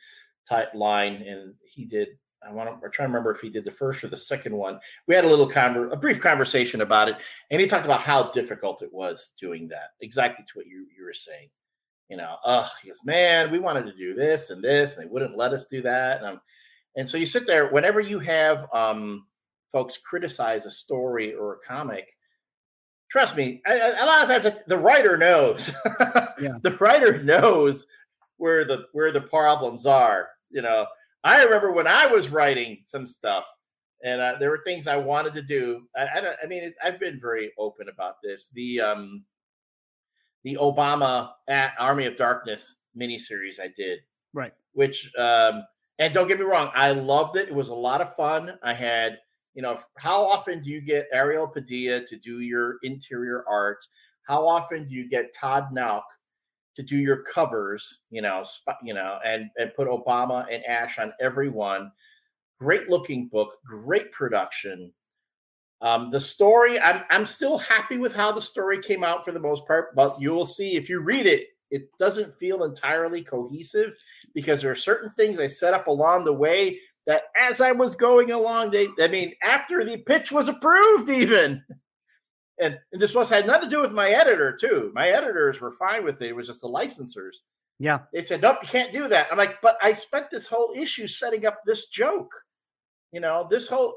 type line, and he did. I want to. Trying to remember if he did the first or the second one. We had a little conver- a brief conversation about it, and he talked about how difficult it was doing that. Exactly to what you you were saying. You know, uh, he goes, man, we wanted to do this and this, and they wouldn't let us do that. And, I'm, and so you sit there whenever you have um, folks criticize a story or a comic trust me, I, I- a lot of times the writer knows. <laughs> Yeah. The writer knows where the where the problems are. You know, I remember when I was writing some stuff, and uh, there were things I wanted to do. I, I mean, it, I've been very open about this. The um, the Obama at Army of Darkness miniseries I did, Right. which um, and don't get me wrong, I loved it. It was a lot of fun. I had you know, how often do you get Ariel Padilla to do your interior art? How often do you get Todd Nauck to do your covers? You know, sp- you know, and and put Obama and Ash on every one. Great looking book, great production. Um, the story, I'm I'm still happy with how the story came out for the most part, but you will see if you read it, it doesn't feel entirely cohesive because there are certain things I set up along the way that as I was going along, they I mean, after the pitch was approved, even. And, and this was had nothing to do with my editor, too. My editors were fine with it. It was just the licensors. Yeah. They said, Nope, you can't do that. I'm like, but I spent this whole issue setting up this joke. You know, this whole,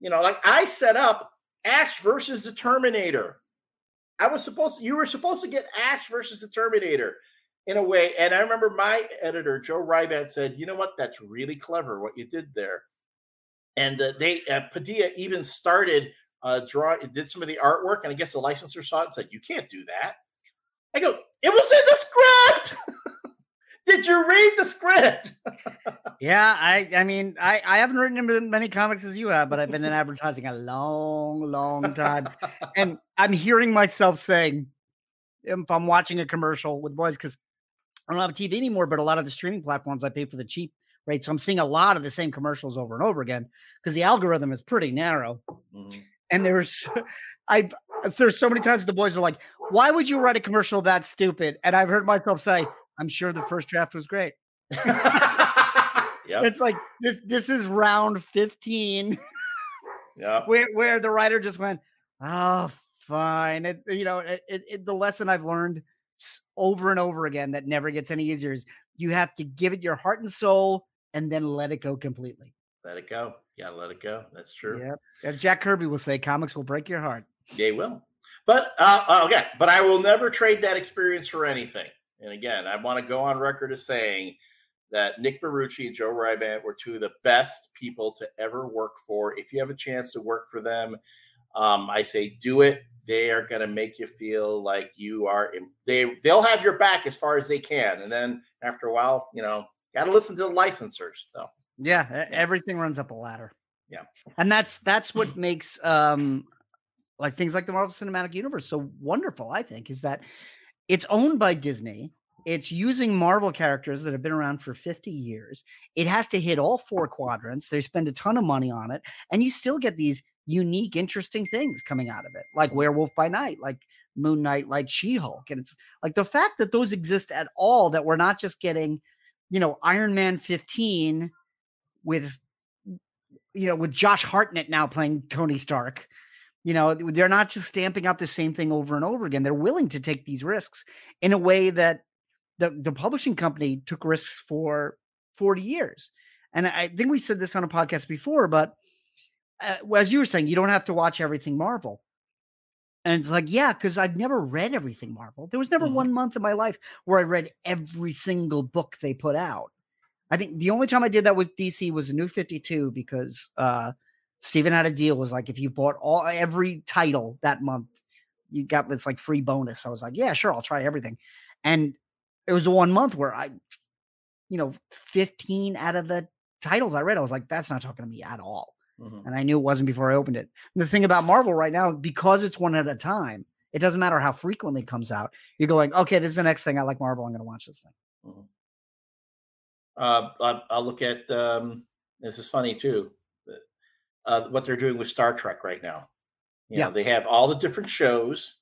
you know, like I set up Ash versus the Terminator. I was supposed to, you were supposed to get Ash versus the Terminator in a way. And I remember my editor, Joe Rybandt, said, you know what? That's really clever what you did there. and uh, they uh, Padilla even started uh, draw did some of the artwork, and I guess the licensor saw it and said, "You can't do that." I go, "It was in the script." <laughs> Did you read the script? <laughs> yeah, I I mean, I I haven't written as many comics as you have, but I've been in advertising a long, long time, and <laughs> I'm hearing myself saying, if I'm watching a commercial with boys, because I don't have a TV anymore, but a lot of the streaming platforms I pay for the cheap rate, so I'm seeing a lot of the same commercials over and over again because the algorithm is pretty narrow. Mm-hmm. And there's, <laughs> I've there's so many times the boys are like, "Why would you write a commercial that stupid?" And I've heard myself say, I'm sure the first draft was great. <laughs> yep. It's like this this is round 15. <laughs> yeah. Where where the writer just went, "Oh, fine." It, you know, it, it, the lesson I've learned over and over again that never gets any easier is you have to give it your heart and soul and then let it go completely. Let it go. Got to let it go. That's true. Yeah. As Jack Kirby will say, comics will break your heart. They will. But uh, okay, but I will never trade that experience for anything. And again, I want to go on record as saying that Nick Barrucci and Joe Rybandt were two of the best people to ever work for. If you have a chance to work for them, um, I say do it. They are going to make you feel like you are. They they'll have your back as far as they can, and then after a while, you know, got to listen to the licensors. So yeah, yeah, everything runs up a ladder. Yeah, and that's that's what <clears throat> makes um like things like the Marvel Cinematic Universe so wonderful. I think is that it's owned by Disney. It's using Marvel characters that have been around for 50 years. It has to hit all four quadrants. They spend a ton of money on it, and you still get these unique, interesting things coming out of it, like Werewolf by Night, like Moon Knight, like She Hulk. And it's like the fact that those exist at all, that we're not just getting, you know, Iron Man 15 with, you know, with Josh Hartnett now playing Tony Stark you know, they're not just stamping out the same thing over and over again. They're willing to take these risks in a way that the, the publishing company took risks for 40 years. And I think we said this on a podcast before, but uh, as you were saying, you don't have to watch everything Marvel. And it's like, yeah, because I've never read everything Marvel. There was never mm-hmm. one month in my life where I read every single book they put out. I think the only time I did that with DC was New 52 because uh, Steven had a deal was like if you bought all every title that month, you got this like free bonus. I was like, yeah, sure, I'll try everything. And it was the one month where I, you know, 15 out of the titles I read, I was like, that's not talking to me at all. Mm-hmm. And I knew it wasn't before I opened it. And the thing about Marvel right now, because it's one at a time, it doesn't matter how frequently it comes out. You're going, okay, this is the next thing I like Marvel. I'm going to watch this thing. Mm-hmm. Uh, I'll look at. Um, this is funny too uh, what they're doing with Star Trek right now. You yeah, know, they have all the different shows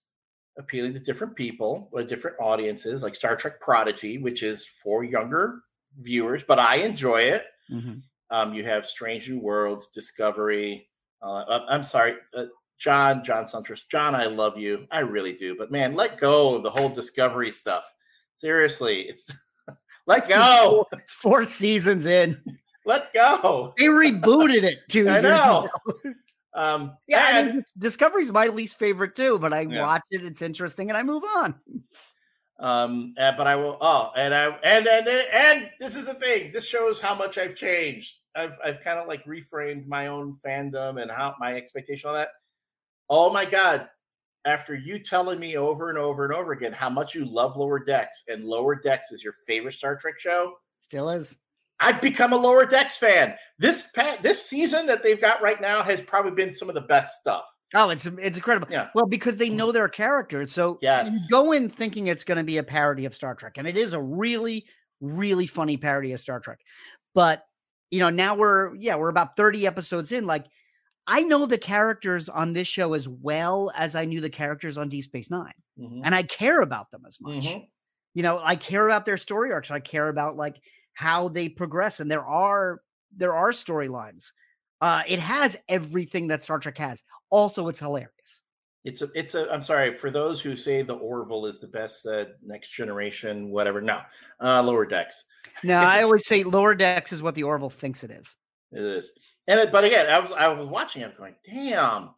appealing to different people or different audiences, like Star Trek Prodigy, which is for younger viewers, but I enjoy it. Mm-hmm. Um, you have Strange New Worlds, Discovery. Uh, I'm sorry, uh, John, John Siuntres. John, I love you. I really do. But man, let go of the whole Discovery stuff. Seriously, it's <laughs> let go. It's four seasons in. Let go. They rebooted it too. <laughs> I know. Um, yeah, and, I mean, Discovery's my least favorite too, but I yeah. watch it. It's interesting, and I move on. Um, and, but I will. Oh, and I and and and this is the thing. This shows how much I've changed. I've I've kind of like reframed my own fandom and how my expectation on that. Oh my god! After you telling me over and over and over again how much you love Lower Decks and Lower Decks is your favorite Star Trek show, still is. I've become a Lower Decks fan. This pat this season that they've got right now has probably been some of the best stuff. Oh, it's it's incredible. Yeah. Well, because they mm-hmm. know their characters, so yes. you go in thinking it's going to be a parody of Star Trek, and it is a really, really funny parody of Star Trek. But you know, now we're yeah, we're about thirty episodes in. Like, I know the characters on this show as well as I knew the characters on Deep Space 9 mm-hmm. and I care about them as much. Mm-hmm. You know, I care about their story arcs. I care about like how they progress and there are there are storylines uh it has everything that star trek has also it's hilarious it's a it's a i'm sorry for those who say the orville is the best uh, next generation whatever no uh lower decks no i always say lower decks is what the orville thinks it is it is and it, but again i was i was watching it going damn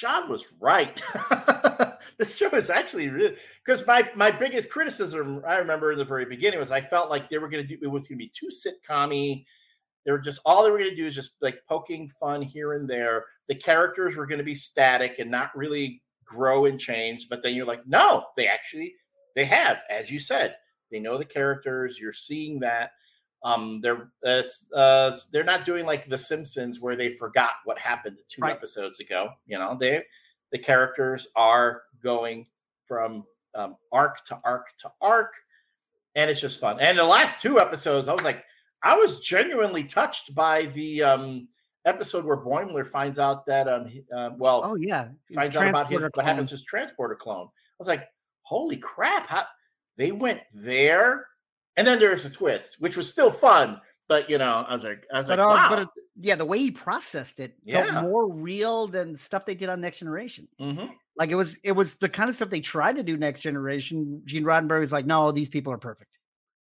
John was right. <laughs> this show is actually really because my my biggest criticism I remember in the very beginning was I felt like they were going to do it was going to be too sitcommy. they were just all they were going to do is just like poking fun here and there. The characters were going to be static and not really grow and change. But then you're like, no, they actually they have, as you said, they know the characters. You're seeing that. Um, they're uh, uh, they're not doing like The Simpsons where they forgot what happened two Right. episodes ago. You know, they the characters are going from um, arc to arc to arc, and it's just fun. And the last two episodes, I was like, I was genuinely touched by the um, episode where Boimler finds out that um, uh, well, Oh yeah, finds out about his, what happens to his transporter clone. I was like, holy crap! How, they went there, and then there's a twist, which was still fun. But you know, I was like, I was But, like, uh, wow. but it, yeah, the way he processed it Yeah. felt more real than stuff they did on Next Generation. Mhm. Like it was, it was the kind of stuff they tried to do Next Generation. Gene Roddenberry was like, "No, these people are perfect.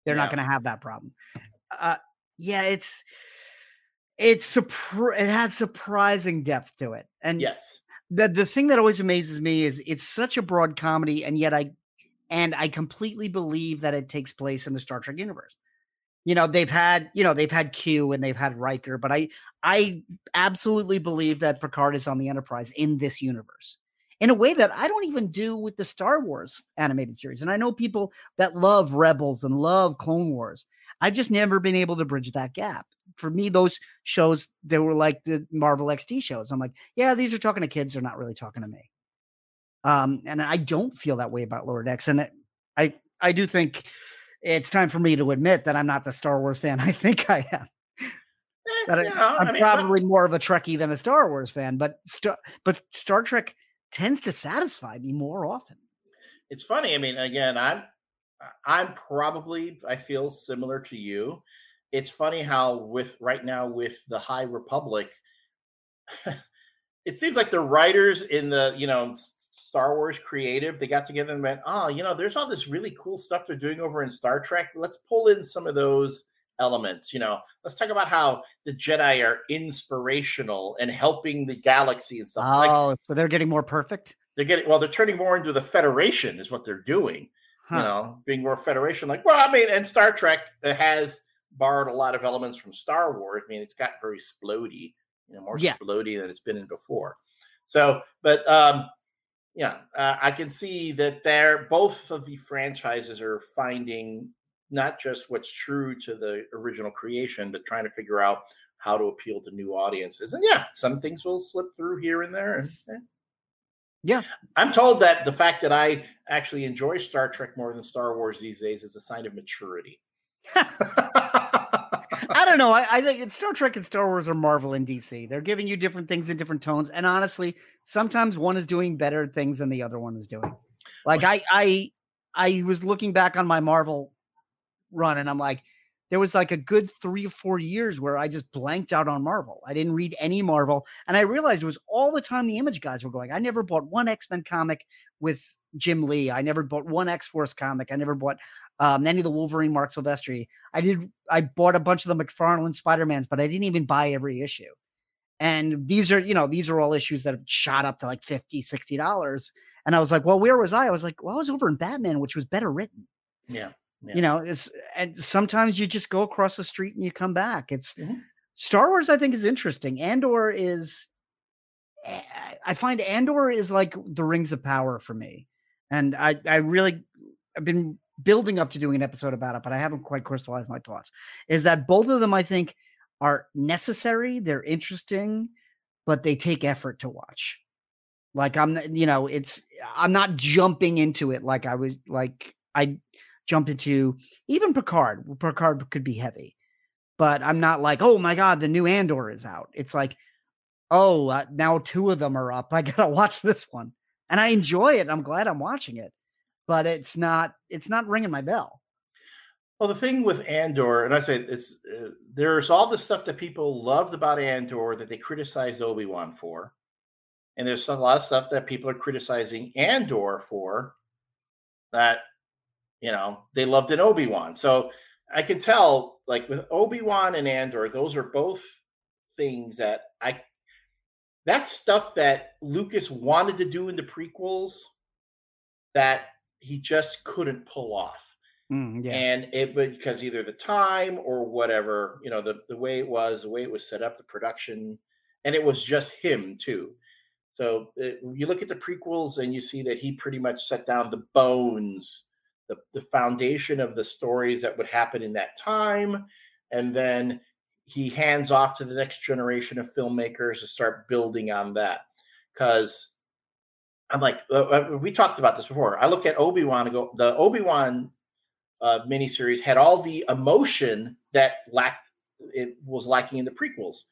They're not going to have that problem." Uh, yeah, it's it's surpri- it has surprising depth to it, and Yes. the the thing that always amazes me is it's such a broad comedy, and yet I and I completely believe that it takes place in the Star Trek universe. You know, they've had you know they've had Q and they've had Riker, but I I absolutely believe that Picard is on the Enterprise in this universe in a way that I don't even do with the Star Wars animated series. And I know people that love Rebels and love Clone Wars. I've just never been able to bridge that gap. For me, those shows they were like the Marvel XD shows. I'm like, yeah, these are talking to kids. They're not really talking to me. Um, and I don't feel that way about Lower Decks. And it, I I do think it's time for me to admit that I'm not the Star Wars fan <laughs> I think I am. Eh, I, know, I'm I mean, but- probably more of a Trekkie than a Star Wars fan, but Star but Star Trek tends to satisfy me more often. it's funny. I mean, again, I'm I'm probably I feel similar to you. It's funny how with right now with the High Republic, it seems like the writers in the you know Star Wars creative they got together and went, oh, you know, there's all this really cool stuff they're doing over in Star Trek. Let's pull in some of those elements. You know, let's talk about how the Jedi are inspirational and helping the galaxy and stuff. Like Oh, so they're getting more perfect. they're getting well, they're turning more into the Federation, is what they're doing Huh. you know, being more Federation. Like, well, I mean, and Star Trek has borrowed a lot of elements from Star Wars. I mean, it's got very splody, you know, more Yeah. splody than it's been in before. So, but um, yeah, uh, I can see that they're both of the franchises are finding not just what's true to the original creation, but trying to figure out how to appeal to new audiences. And yeah, some things will slip through here and there. And eh. Yeah. I'm told that the fact that I actually enjoy Star Trek more than Star Wars these days is a sign of maturity. <laughs> <laughs> <laughs> I don't know. I, I think it's Star Trek and Star Wars are Marvel and DC. They're giving you different things in different tones. And honestly, sometimes one is doing better things than the other one is doing. Like I I I was looking back on my Marvel run and I'm like, there was like a good three or four years where I just blanked out on Marvel. I didn't read any Marvel. And I realized it was all the time the image guys were going. I never bought one X-Men comic with Jim Lee. I never bought one X-Force comic. I never bought um, any of the Wolverine Marc Silvestri. I did I bought a bunch of the McFarlane Spider-Mans, but I didn't even buy every issue. And these are, you know, these are all issues that have shot up to like 50, 60 dollars. And I was like, well, where was I? I was like, well, I was over in Batman, which was better written. yeah. Yeah. You know, it's and sometimes you just go across the street and you come back. It's Mhm. Star Wars, I think, is interesting. Andor is eh, I find Andor is like the rings of power for me. And I I really I've been building up to doing an episode about it, but I haven't quite crystallized my thoughts. Is that both of them I think are necessary, they're interesting, but they take effort to watch. Like I'm you know, it's I'm not jumping into it like I was like I jumped into even Picard. Picard could be heavy, but I'm not like, oh my god, the new Andor is out. It's like, oh, uh, now two of them are up. I <laughs> gotta watch this one, and I enjoy it. I'm glad I'm watching it, but it's not it's not ringing my bell. Well, the thing with Andor, and I said it's uh, there's all the stuff that people loved about Andor that they criticized Obi Wan for, and there's a lot of stuff that people are criticizing Andor for that you know they loved an Obi Wan. So I can tell, like with Obi Wan and Andor, those are both things that I that's stuff that Lucas wanted to do in the prequels that he just couldn't pull off Mm, yeah. and it would because either the time or whatever you know the, the way it was the way it was set up the production and it was just him too so it, you look at the prequels and you see that he pretty much set down the bones the, the foundation of the stories that would happen in that time and then he hands off to the next generation of filmmakers to start building on that because i'm like uh, uh, we talked about this before i look at obi-wan and go the obi-wan uh, miniseries had all the emotion that lacked it was lacking in the prequels.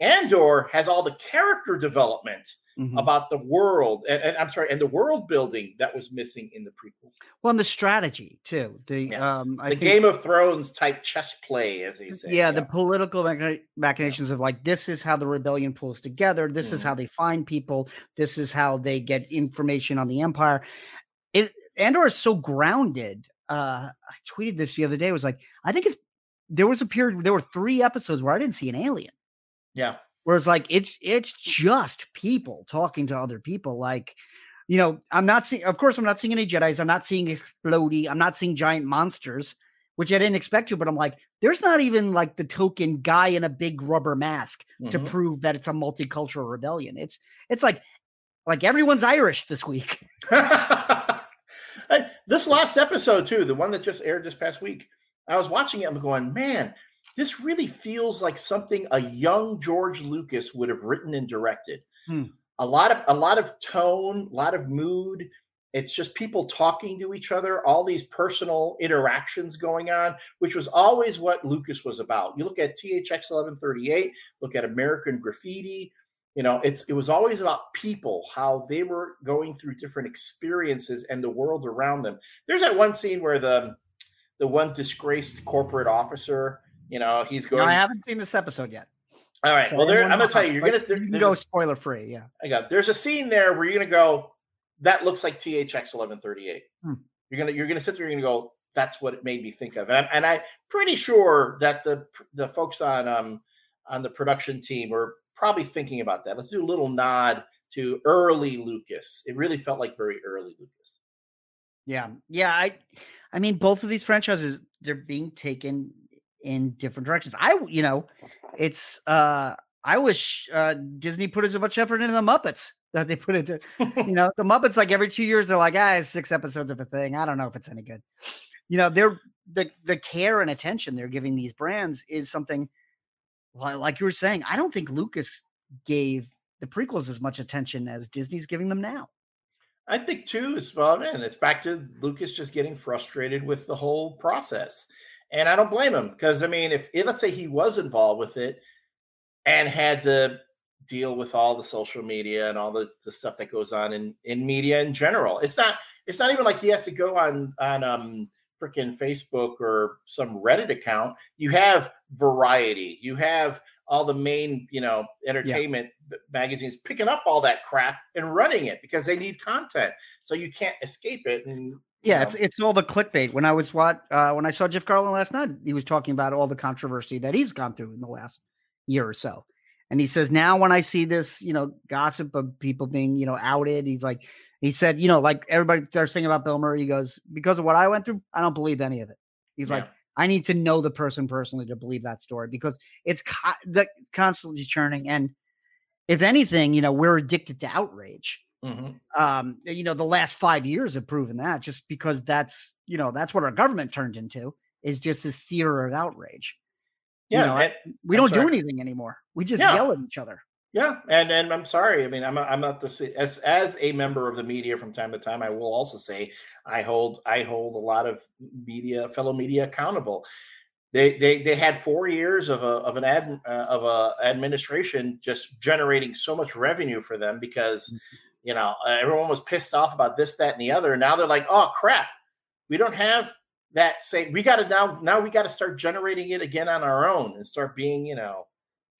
Andor has all the character development Mhm. about the world, and, and I'm sorry, and the world building that was missing in the prequel. Well, and the strategy too. The Yeah. um, I The think, Game of Thrones type chess play, as they say. yeah, the political machina- machinations of like this is how the rebellion pulls together. This is Mhm. how they find people. This is how they get information on the empire. It Andor is so grounded. Uh, I tweeted this the other day. It was like I think it's there was a period. There were three episodes where I didn't see an alien. Yeah. Whereas like it's it's just people talking to other people. Like, you know, I'm not seeing of course I'm not seeing any Jedi's, I'm not seeing explodey, I'm not seeing giant monsters, which I didn't expect to, but I'm like, there's not even like the token guy in a big rubber mask to Mhm. prove that it's a multicultural rebellion. It's it's like like everyone's Irish this week. <laughs> <laughs> This last episode too, the one that just aired this past week, I was watching it. I'm going, man, this really feels like something a young George Lucas would have written and directed. Hmm. A lot of a lot of tone, a lot of mood. It's just people talking to each other, all these personal interactions going on, which was always what Lucas was about. You look at THX 1138, look at American Graffiti, you know it's it was always about people how they were going through different experiences and the world around them there's that one scene where the the one disgraced corporate officer you know he's No, going I haven't seen this episode yet. all right so well there i'm gonna tell you you're gonna you go a- spoiler free. Yeah. I got there's a scene there where you're gonna go that looks like THX 1138 Hmm. you're gonna you're gonna sit there you're gonna go that's what it made me think of and, I'm, and I'm pretty sure that the the folks on um on the production team were probably thinking about that let's do a little nod to early Lucas it really felt like very early Lucas Yeah. Yeah. I I mean, both of these franchises, they're being taken in different directions. I, you know, it's uh I wish uh Disney put as much effort into the Muppets <laughs> that they put into you <laughs> know, the Muppets like every two years they're like, ah, it's six episodes of a thing. I don't know if it's any good. You know, they're the the care and attention they're giving these brands is something like you were saying. I don't think Lucas gave the prequels as much attention as Disney's giving them now. I think too is well, man, it's back to Lucas just getting frustrated with the whole process. And I don't blame him because I mean, if eh, let's say he was involved with it and had to deal with all the social media and all the, the stuff that goes on in, in media in general, it's not it's not even like he has to go on on um freaking Facebook or some Reddit account. You have variety, you have all the main, you know, entertainment b- magazines picking up all that crap and running it because they need content. So you can't escape it. And Yeah, know, it's it's all the clickbait. When I was what uh, when I saw Jeff Garlin last night, he was talking about all the controversy that he's gone through in the last year or so. And he says now when I see this, you know, gossip of people being, you know, outed, he's like, he said, you know, like everybody they're saying about Bill Murray, he goes, because of what I went through, I don't believe any of it. He's like, I need to know the person personally to believe that story because it's co- the, it's constantly churning. And if anything, you know, we're addicted to outrage Mhm. um you know the last five years have proven that just because that's you know that's what our government turned into is just this theater of outrage You yeah, know, and- we I'm don't sorry. do anything anymore we just Yeah. yell at each other Yeah, and and I'm sorry. I mean, I'm I'm not the as as a member of the media from time to time. I will also say I hold I hold a lot of media fellow media accountable. They they they had four years of a of an ad uh, of a administration just generating so much revenue for them because you know uh, everyone was pissed off about this that and the other. And now they're like, oh crap, we don't have that say We got to now now we got to start generating it again on our own and start being you know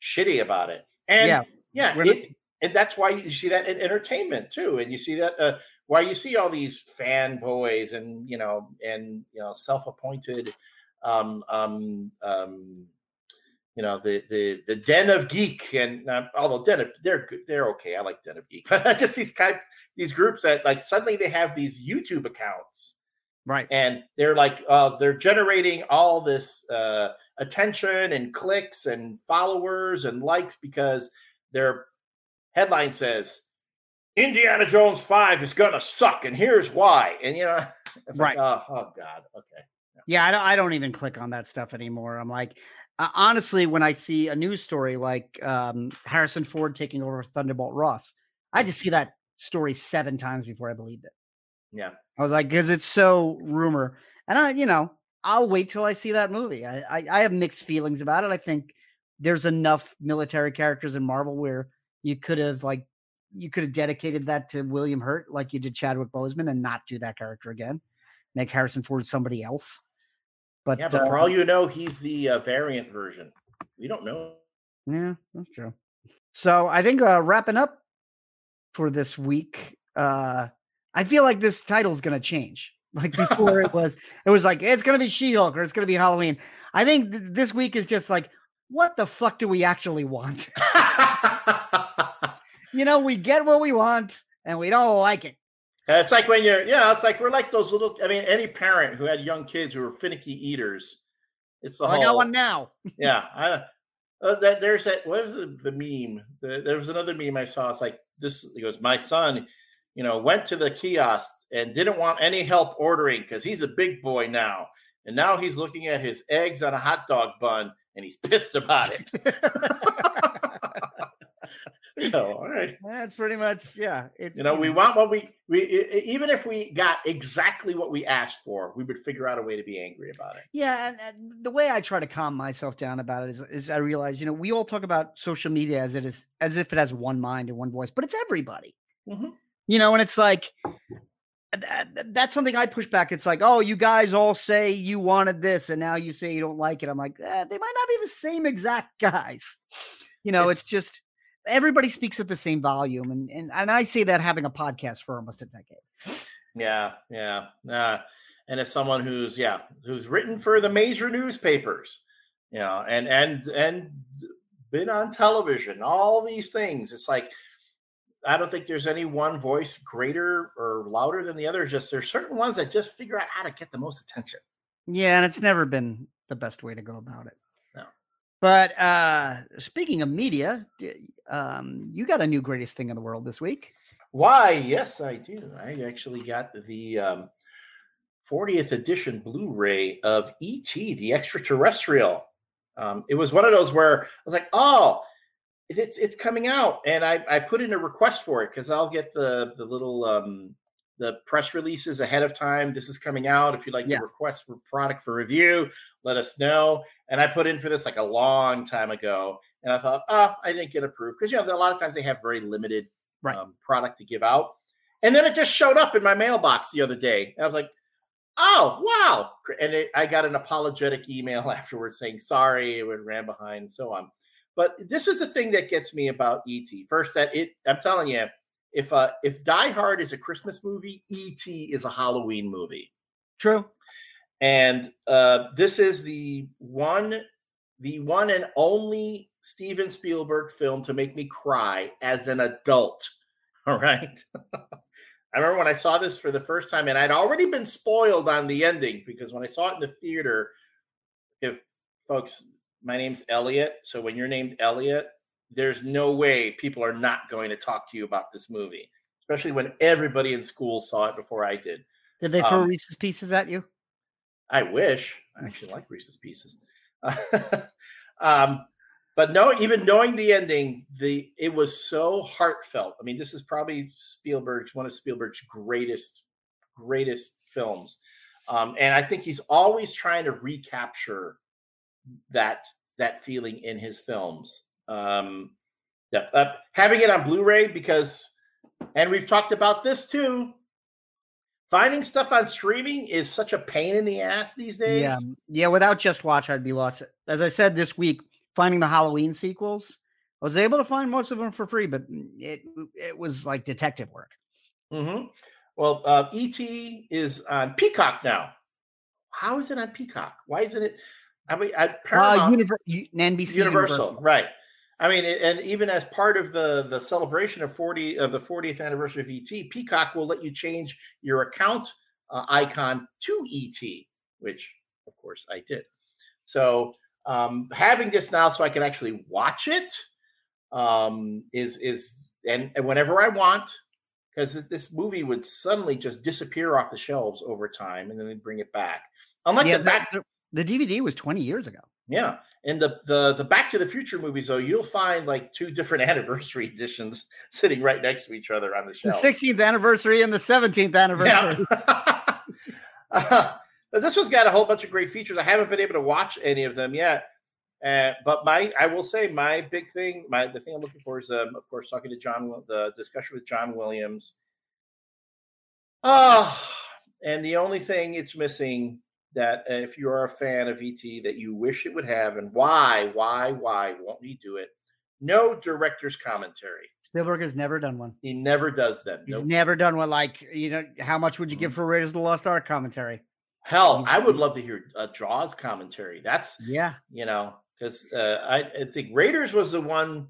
shitty about it. And Yeah. yeah, it, and that's why you see that in entertainment too, and you see that uh, why you see all these fanboys and you know and you know self-appointed, um, um, um, you know the the the den of geek. And uh, although den of they're good, they're okay, I like den of geek, <laughs> but just these kind these groups that like suddenly they have these YouTube accounts. Right. and they're like uh, they're generating all this uh, attention and clicks and followers and likes because their headline says indiana jones 5 is gonna suck and here's why. And you know <laughs> it's Right. like oh, oh god. Okay. Yeah, I don't, I don't even click on that stuff anymore. I'm like, honestly, when I see a news story like um, Harrison Ford taking over Thunderbolt Ross, I just see that story seven times before I believed it. yeah I was like, because it's so rumor, and I, you know, I'll wait till I see that movie. I, I, I have mixed feelings about it. I think there's enough military characters in Marvel where you could have like, you could have dedicated that to William Hurt like you did Chadwick Boseman and not do that character again. Make Harrison Ford somebody else. But yeah but for uh, all you know he's the uh, variant version we don't know Yeah, that's true. So I think uh, wrapping up for this week, uh, I feel like this title's going to change. Like before, it <laughs> was it was like it's going to be She-Hulk or it's going to be Halloween. I think th- this week is just like, what the fuck do we actually want? <laughs> you know, we get what we want and we don't like it. It's like when you're yeah it's like we're like those little i mean any parent who had young kids who were finicky eaters it's the Well, I got one now. <laughs> yeah i uh, that there's that what was the, the meme the, there was another meme i saw it's like this he goes my son you know went to the kiosk and didn't want any help ordering because he's a big boy now and now he's looking at his eggs on a hot dog bun and he's pissed about it <laughs> <laughs> so all right That's pretty much yeah. It's you know we want what we we even if we got exactly what we asked for we would figure out a way to be angry about it Yeah, and, and the way I try to calm myself down about it is, is I realize, you know, we all talk about social media as it is as if it has one mind and one voice, but it's everybody. Mhm. You know, and it's like that's something I push back. It's like, oh, you guys all say you wanted this, and now you say you don't like it. I'm like, eh, they might not be the same exact guys. You know, it's, It's- just everybody speaks at the same volume, and and and I say that having a podcast for almost a decade. Yeah, yeah. Uh, and as someone who's yeah, who's written for the major newspapers, you know, and and and been on television, all these things. It's like I don't think there's any one voice greater or louder than the other. Just there's certain ones that just figure out how to get the most attention. Yeah, and it's never been the best way to go about it. But uh speaking of media, um, you got a new greatest thing in the world this week. Why? Yes, I do. I actually got the um, 40th edition Blu-ray of ET, the extraterrestrial. Um, it was one of those where I was like, "Oh, it's it's coming out," and I I put in a request for it because I'll get the the little um, the press releases ahead of time. This is coming out. If you'd like Yeah. to request for product for review, let us know. And I put in for this like a long time ago, and I thought, oh, I didn't get approved because you know a lot of times they have very limited Right. um, product to give out. And then it just showed up in my mailbox the other day. And I was like, oh, wow. And it, I got an apologetic email <laughs> afterwards saying, sorry, it ran behind and so on. But this is the thing that gets me about ET. First, that it, I'm telling you, if uh, if Die Hard is a Christmas movie, ET is a Halloween movie. True. And uh, this is the one, the one and only Steven Spielberg film to make me cry as an adult. <laughs> All right. <laughs> I remember when I saw this for the first time, and I'd already been spoiled on the ending because when I saw it in the theater, if folks, my name's Elliot. So when you're named Elliot, there's no way people are not going to talk to you about this movie, especially when everybody in school saw it before I did. Did they throw Um, Reese's pieces at you? I wish. I actually <laughs> like Reese's Pieces. <laughs> um, but no, even knowing the ending, the it was so heartfelt. I mean, this is probably Spielberg's one of Spielberg's greatest, greatest films. Um, and I think he's always trying to recapture that that feeling in his films. Um, yeah, uh, having it on Blu-ray because, and we've talked about this too. Finding stuff on streaming is such a pain in the ass these days. Yeah. Yeah, without just watch, I'd be lost. As I said this week, finding the Halloween sequels, I was able to find most of them for free, but it it was like detective work. Mm-hmm. Well, uh, ET is on Peacock now. How is it on Peacock? Why isn't it? I mean, I, Uh, Paramount, Univer- U- NBC Universal, Universal. right? I mean, and even as part of the the celebration of forty of the 40th anniversary of ET, Peacock will let you change your account uh, icon to ET, which of course I did. So um, having this now, so I can actually watch it, um, is is and, and whenever I want, because this movie would suddenly just disappear off the shelves over time, and then they bring it back. Unlike yeah, the back, the, the DVD was 20 years ago. Yeah, and the the the Back to the Future movies, though, you'll find like two different <laughs> anniversary editions sitting right next to each other on the The shelf. 16th anniversary and the 17th anniversary. Yeah. <laughs> Uh, this one's got a whole bunch of great features. I haven't been able to watch any of them yet. Uh, but my, I will say, my big thing, my the thing I'm looking for is, um, of course, talking to John, the discussion with John Williams. Oh, and the only thing it's missing that uh, if you are a fan of ET that you wish it would have, and why, why, why won't he do it? No director's commentary. Spielberg has never done one. He never does them. He's Nope. never done one. Like, you know, how much would you give for Raiders of the Lost Ark commentary? Hell, I would love to hear a Jaws commentary. That's Yeah. you know because uh, I, I think Raiders was the one.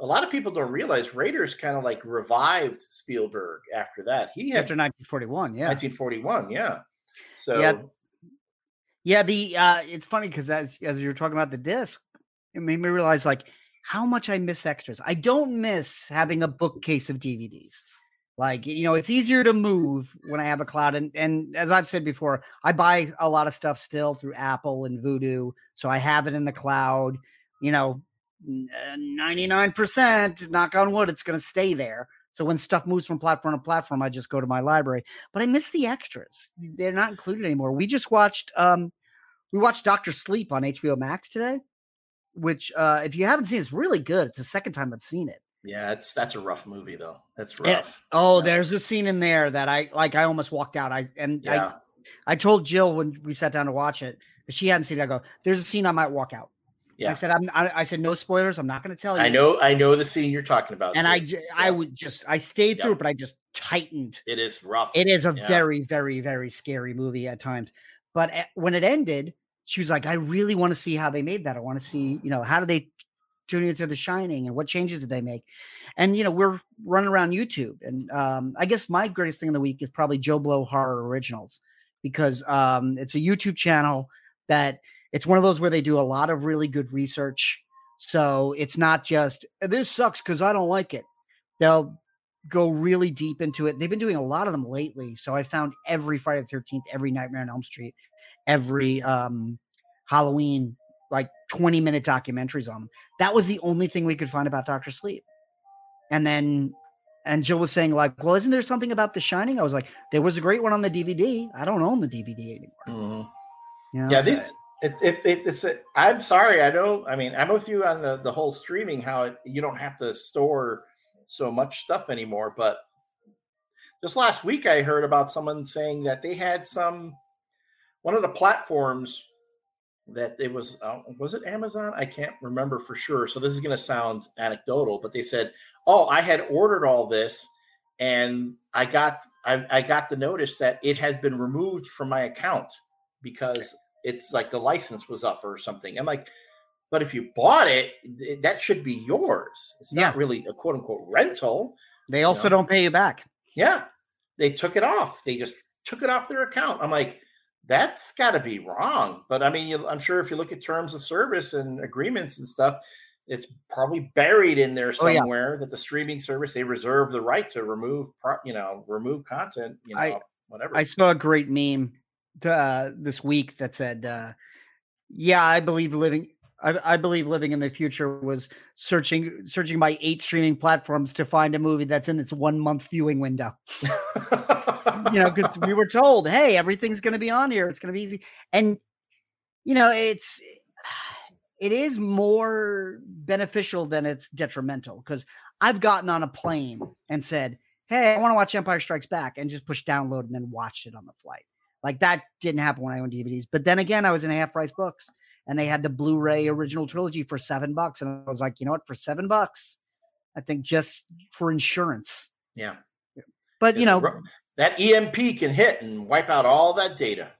A lot of people don't realize Raiders kind of like revived Spielberg after that. He had After 1941. Yeah. 1941, yeah. So Yeah. Yeah. The, uh, it's funny because as, as you're talking about the disc, it made me realize like how much I miss extras. I don't miss having a bookcase of DVDs. Like, you know, it's easier to move when I have a cloud. And, and as I've said before, I buy a lot of stuff still through Apple and Vudu. So I have it in the cloud, you know, uh, 99%, knock on wood, it's going to stay there. So when stuff moves from platform to platform, I just go to my library. But I miss the extras. They're not included anymore. We just watched um we watched Doctor Sleep on HBO Max today, which uh if you haven't seen it's really good. It's the second time I've seen it. yeah, it's that's a rough movie though. That's Yeah. rough. Oh, Yeah. there's a scene in there that I like I almost walked out. I and Yeah, I I told Jill when we sat down to watch it, but she hadn't seen it. I go, there's a scene I might walk out. I said, I'm I, I said no spoilers. I'm not gonna tell you. I know, I know the scene you're talking about. And too. I, Yeah. would just I stayed Yeah. through it, but I just tightened it is rough. It is a Yeah. very, very, very scary movie at times. But a- when it ended, she was like, I really want to see how they made that. I want to see, you know, how do they tune into The Shining and what changes did they make? And, you know, we're running around YouTube. And um, I guess my greatest thing of the week is probably Joe Blow Horror Originals because um, it's a YouTube channel that it's one of those where they do a lot of really good research. So it's not just this sucks because I don't like it. They'll go really deep into it. They've been doing a lot of them lately. So I found every Friday the 13th, every Nightmare on Elm Street, every um Halloween, like 20 minute documentaries on them. That was the only thing we could find about Dr. Sleep. And then and Jill was saying, like, well, isn't there something about The Shining? I was like, there was a great one on the DVD. I don't own the DVD anymore. Mhm. You know, yeah it's, these it, it, it, it's a, i'm sorry i know i mean i'm with you on the, the whole streaming how it, you don't have to store so much stuff anymore but just last week i heard about someone saying that they had some one of the platforms that it was uh, was it amazon? I can't remember for sure so this is going to sound anecdotal but they said oh i had ordered all this and i got I, I got the notice that it has been removed from my account because it's like the license was up or something. I'm like, but if you bought it, th- that should be yours. It's not Yeah. really a quote unquote rental. they also know. don't pay you back. Yeah. They took it off. They just took it off their account. I'm like, that's got to be wrong. But I mean, you, I'm sure if you look at terms of service and agreements and stuff, it's probably buried in there Oh, yeah. somewhere that the streaming service they reserve the right to remove, pro, you know, remove content. You know, I- whatever. I saw a great meme uh, this week that said, uh, "Yeah, I believe living. I, I believe living in the future was searching searching my eight streaming platforms to find a movie that's in its one month viewing window. You know, because we were <laughs> told, hey, everything's going to be on here. It's going to be easy, and you know, it's <sighs> it is more beneficial than it's detrimental because I've gotten on a plane and said, "Hey, I want to watch Empire Strikes Back," and just push download and then watched it on the flight. Like that didn't happen when I owned DVDs. But then again, I was in half price books and they had the Blu-ray original trilogy for seven bucks. And I was like, you know what? For seven bucks, I think just for insurance. yeah. But you know, that EMP can hit and wipe out all that data.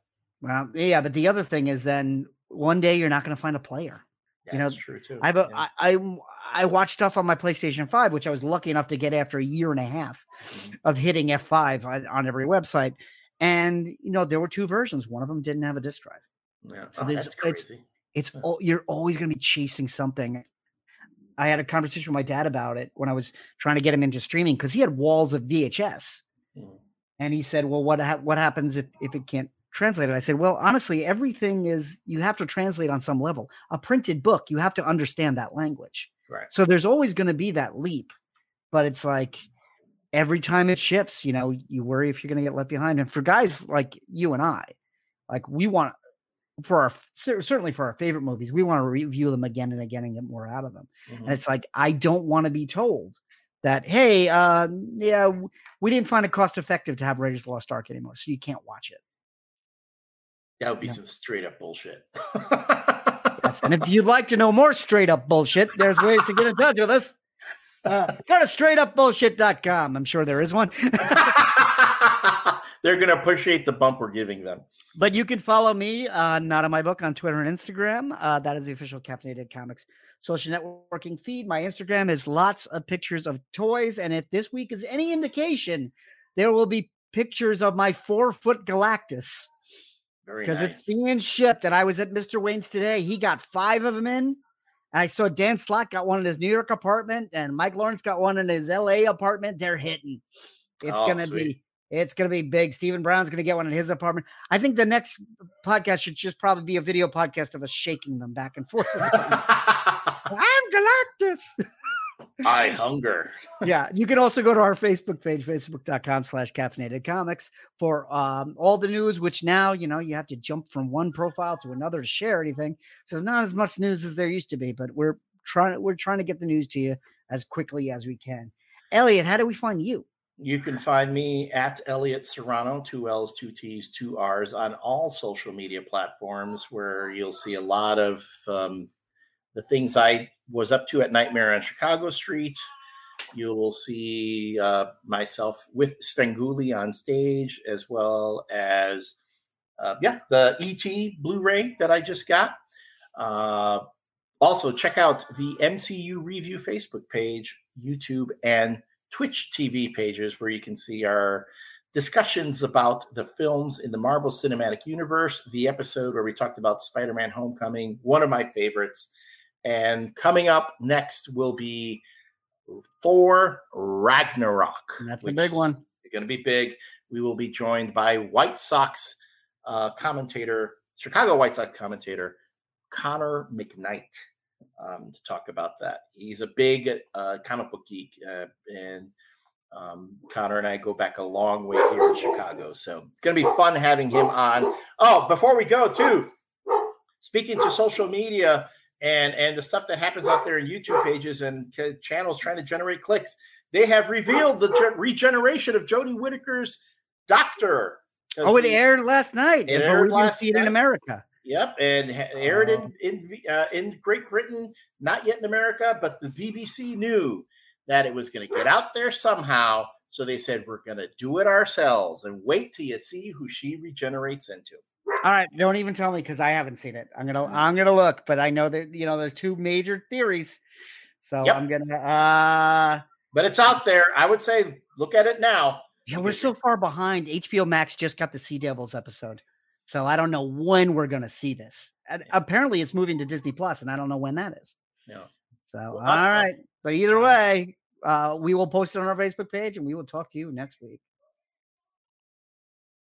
well, yeah. But the other thing is, then one day you're not going to find a player. You know, that's true too. I have a, Yeah. I, I I watched stuff on my PlayStation 5, which I was lucky enough to get after a year and a half Mhm. of hitting F5 on, on every website. And you know there were two versions. One of them didn't have a disk drive. Yeah. So Oh, that's it's- crazy. It's al- you're always going to be chasing something. I had a conversation with my dad about it when I was trying to get him into streaming because he had walls of VHS, Mm. and he said, "Well, what ha- what happens if if it can't translate it?" I said, "Well, honestly, everything is you have to translate on some level. A printed book, you have to understand that language. Right. So there's always going to be that leap, but it's like every time it shifts, you know, you worry if you're going to get left behind. And for guys like you and I, like we want for our certainly for our favorite movies, we want to review them again and again and get more out of them. Mhm. And it's like I don't want to be told that hey, uh, yeah, we didn't find it cost effective to have Raiders of the Lost Ark anymore, so you can't watch it. That would be Yeah. some straight up bullshit. Yes, and if you'd like to know more straight up bullshit, there's ways to get in touch with us. Uh, go to straightupbullshit.com. I'm sure there is one. <laughs> They're gonna appreciate the bump we're giving them. But you can follow me, uh, not on my book, on Twitter and Instagram. Uh, that is the official Caffeinated Comics social networking feed. My Instagram is lots of pictures of toys. And if this week is any indication, there will be pictures of my four foot Galactus because nice. it's being shipped. And I was at Mr. Wayne's today. He got five of them in. And I saw Dan Slott got one in his New York apartment, and Mike Lawrence got one in his LA apartment. They're hitting. It's Oh, gonna sweet. be it's gonna be big. Stephen Brown's gonna get one in his apartment. I think the next podcast should just probably be a video podcast of us shaking them back and forth. <laughs> I'm Galactus. I <laughs> hunger. yeah, you can also go to our Facebook page, facebook.com slash caffeinated comics for um, all the news, which now, you know, you have to jump from one profile to another to share anything. So there's not as much news as there used to be, but we're trying we're trying to get the news to you as quickly as we can. Elliott, how do we find you? You can find me at Elliott Serrano, two L's, two T's, two R's, on all social media platforms where you'll see a lot of um, the things I was up to at Nightmare on Chicago Street. You will see uh, myself with Spenguli on stage, as well as, uh, yeah, the ET Blu ray that I just got. Uh, also, check out the MCU Review Facebook page, YouTube, and Twitch TV pages where you can see our discussions about the films in the Marvel Cinematic Universe, the episode where we talked about Spider Man Homecoming, one of my favorites. And coming up next will be Thor Ragnarok. That's a big one. Going to be big. We will be joined by White Sox uh, commentator, Chicago White Sox commentator, Connor McKnight um, to talk about that. He's a big uh, comic book geek, uh, and um, Connor and I go back a long way here in Chicago. So it's going to be fun having him on. Oh, before we go, too, speaking to social media and and the stuff that happens out there in YouTube pages and channels trying to generate clicks, they have revealed the ge- regeneration of Jodie Whittaker's Doctor. Oh, it aired last night. It aired we didn't last see it in. America. Yep, and ha- aired in Oh. in uh, in Great Britain, not yet in America, but the BBC knew that it was going to get out there somehow. So they said we're going to do it ourselves, and wait till you see who she regenerates into. All right, don't even tell me because I haven't seen it. I'm gonna I'm gonna look, but I know that you know there's two major theories, so Yep. I'm gonna. uh But it's out there. I would say look at it now. Yeah, we're so far behind. HBO Max just got the Sea Devils episode, so I don't know when we're gonna see this. And apparently, it's moving to Disney Plus, and I don't know when that is. Yeah. So Well, all right, but either way, uh, we will post it on our Facebook page, and we will talk to you next week.